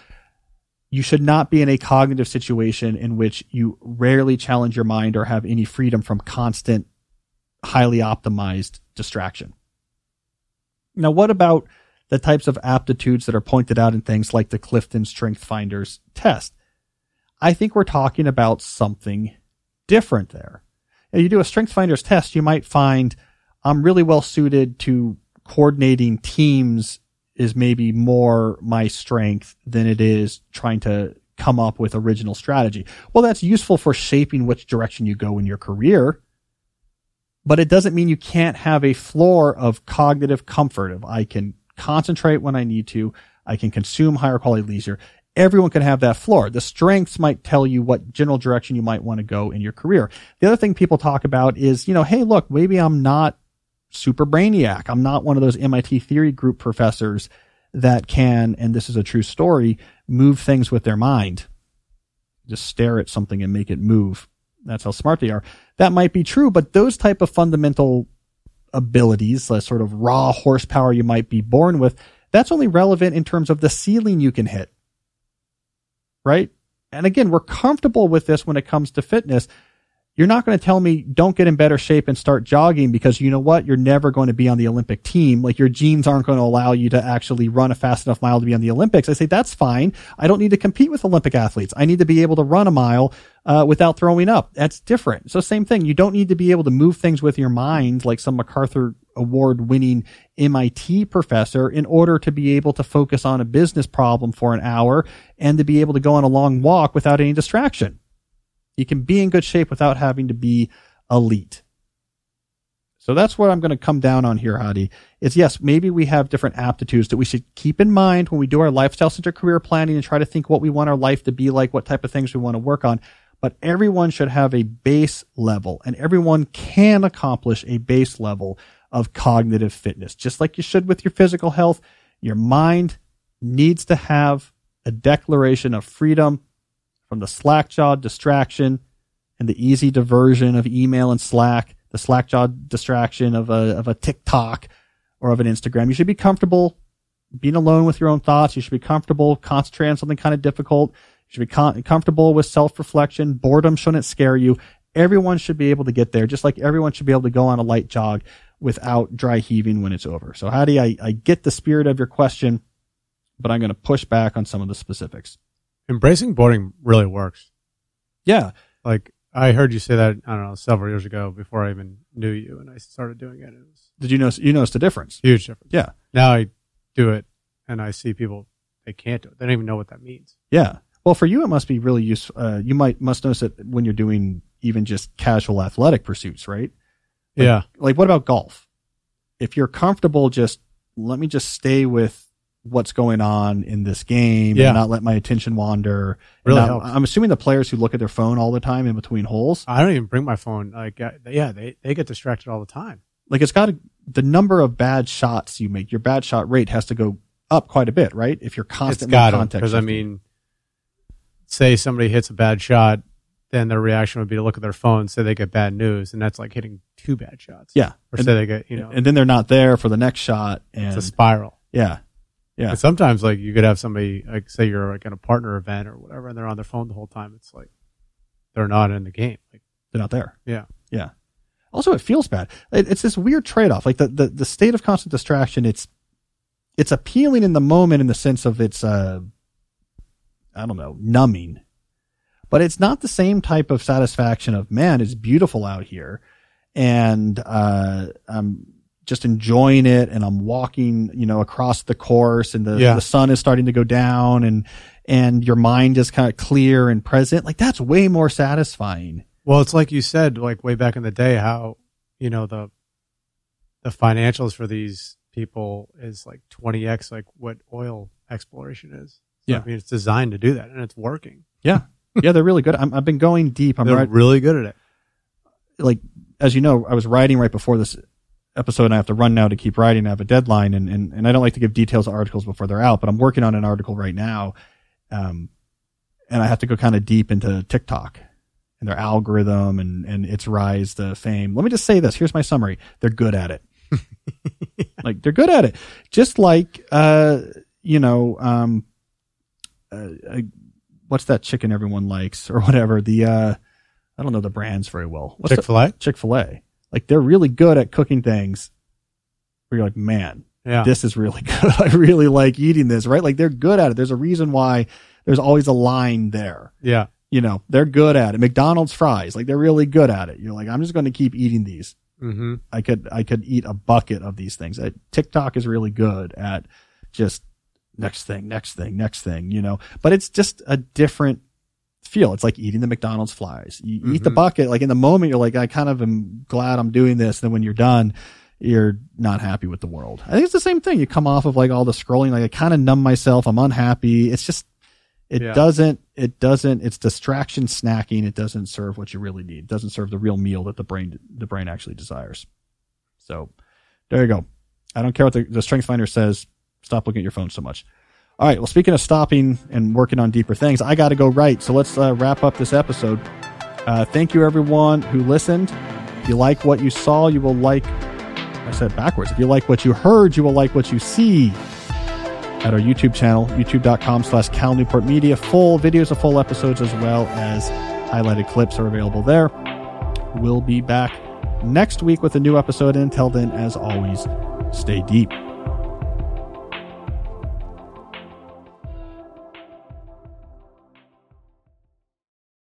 you should not be in a cognitive situation in which you rarely challenge your mind or have any freedom from constant, highly optimized distraction. Now, what about the types of aptitudes that are pointed out in things like the Clifton Strength Finders test? I think we're talking about something different there. If you do a Strength Finders test, you might find I'm really well suited to coordinating teams is maybe more my strength than it is trying to come up with original strategy. Well, that's useful for shaping which direction you go in your career, but it doesn't mean you can't have a floor of cognitive comfort of I can concentrate when I need to. I can consume higher quality leisure everyone can have that floor. The strengths might tell you what general direction you might want to go in your career. The other thing people talk about is, you know, hey, look, maybe I'm not super brainiac. I'm not one of those MIT theory group professors that can, and this is a true story, move things with their mind. Just stare at something and make it move. That's how smart they are. That might be true, but those type of fundamental abilities, the sort of raw horsepower you might be born with, that's only relevant in terms of the ceiling you can hit. Right? And again, we're comfortable with this when it comes to fitness you're not going to tell me don't get in better shape and start jogging because you know what? You're never going to be on the Olympic team. Like your genes aren't going to allow you to actually run a fast enough mile to be on the Olympics. I say that's fine. I don't need to compete with Olympic athletes. I need to be able to run a mile uh, without throwing up. That's different. So same thing. You don't need to be able to move things with your mind like some MacArthur award winning MIT professor in order to be able to focus on a business problem for an hour and to be able to go on a long walk without any distraction. You can be in good shape without having to be elite. So that's what I'm going to come down on here, Hattie. Is yes, maybe we have different aptitudes that we should keep in mind when we do our lifestyle centric career planning and try to think what we want our life to be like, what type of things we want to work on. But everyone should have a base level and everyone can accomplish a base level of cognitive fitness, just like you should with your physical health. Your mind needs to have a declaration of freedom from the slack-jawed distraction and the easy diversion of email and Slack, the slack-jawed distraction of a, of a TikTok or of an Instagram. You should be comfortable being alone with your own thoughts. You should be comfortable concentrating on something kind of difficult. You should be com- comfortable with self-reflection. Boredom shouldn't scare you. Everyone should be able to get there, just like everyone should be able to go on a light jog without dry heaving when it's over. So, Hattie I, I get the spirit of your question, but I'm going to push back on some of the specifics embracing boredom really works. Yeah. Like I heard you say that, I don't know, several years ago before I even knew you and I started doing it. It was Did you notice, you noticed the difference? huge difference. Yeah. Now I do it and I see people, they can't do it. They don't even know what that means. Yeah. Well, for you, it must be really useful. Uh, you might, must notice it when you're doing even just casual athletic pursuits, right? Like, yeah. Like what about golf? If you're comfortable, just let me just stay with what's going on in this game Yeah. and not let my attention wander. Really I'm, helps. I'm assuming the players who look at their phone all the time in between holes, I don't even bring my phone. Like, I, yeah, they, they get distracted all the time. like it's got to, the number of bad shots you make, your bad shot rate has to go up quite a bit, right? If you're It's constantly got to, context because I mean, say somebody hits a bad shot, then their reaction would be to look at their phone, say they get bad news, and that's like hitting two bad shots. yeah. Or And, say they get, you know, and then they're not there for the next shot. And it's a spiral. yeah, yeah. And sometimes, like, you could have somebody, like, say you're like in a partner event or whatever, and they're on their phone the whole time. It's like they're not in the game. Like, they're not there. yeah, Yeah. Also, it feels bad. It, it's this weird trade off. Like the, the, the state of constant distraction, it's, it's appealing in the moment in the sense of it's, uh, I don't know, numbing, but it's not the same type of satisfaction of, man, it's beautiful out here. And, uh, I'm just enjoying it and I'm walking, you know, across the course and the, Yeah. the sun is starting to go down and, and your mind is kind of clear and present. Like that's way more satisfying. Well, it's like you said, like way back in the day, how you know the the financials for these people is like twenty x like what oil exploration is. So, Yeah. I mean it's designed to do that, and it's working. Yeah. Yeah, they're really good. I'm, I've been going deep. I'm They're right, really good at it. like, as you know, I was writing right before this episode and I have to run now to keep writing. I have a deadline and, and, and I don't like to give details of articles before they're out, but I'm working on an article right now. Um, and I have to go kind of deep into TikTok and their algorithm and, and its rise to fame. Let me just say this. Here's my summary. They're good at it. like they're good at it. Just like, uh, you know, um, uh, uh, what's that chicken everyone likes or whatever? The, uh, I don't know the brands very well. Chick Fil A. Chick fil A. Like they're really good at cooking things where you're like, man, Yeah, this is really good. I really like eating this, right? Like they're good at it. There's a reason why there's always a line there. yeah, You know, they're good at it. McDonald's fries, like they're really good at it. You're like, I'm just going to keep eating these. mm-hmm. I could, I could eat a bucket of these things. Uh, TikTok is really good at just next thing, next thing, next thing, you know, but it's just a different feel. It's like eating the McDonald's fries. You eat the Mhm. bucket, like in the moment, you're like, I kind of am glad I'm doing this. Then when you're done, you're not happy with the world. I think it's the same thing. You come off of like all the scrolling, like I kind of numb myself. I'm unhappy. It's just, It Yeah. doesn't. It doesn't. It's distraction snacking. It doesn't serve what you really need. It doesn't serve the real meal that the brain the brain actually desires. So there you go. I don't care what the, the Strength Finder says. Stop looking at your phone so much. All right. Well, speaking of stopping and working on deeper things, I got to go right. So let's uh, wrap up this episode. Uh, thank you, everyone who listened. If you like what you saw, you will like. I said backwards. If you like what you heard, you will like what you see at our YouTube channel, youtube.com slash Cal Newport Media. Full videos of full episodes as well as highlighted clips are available there. We'll be back next week with a new episode. And until then, as always, stay deep.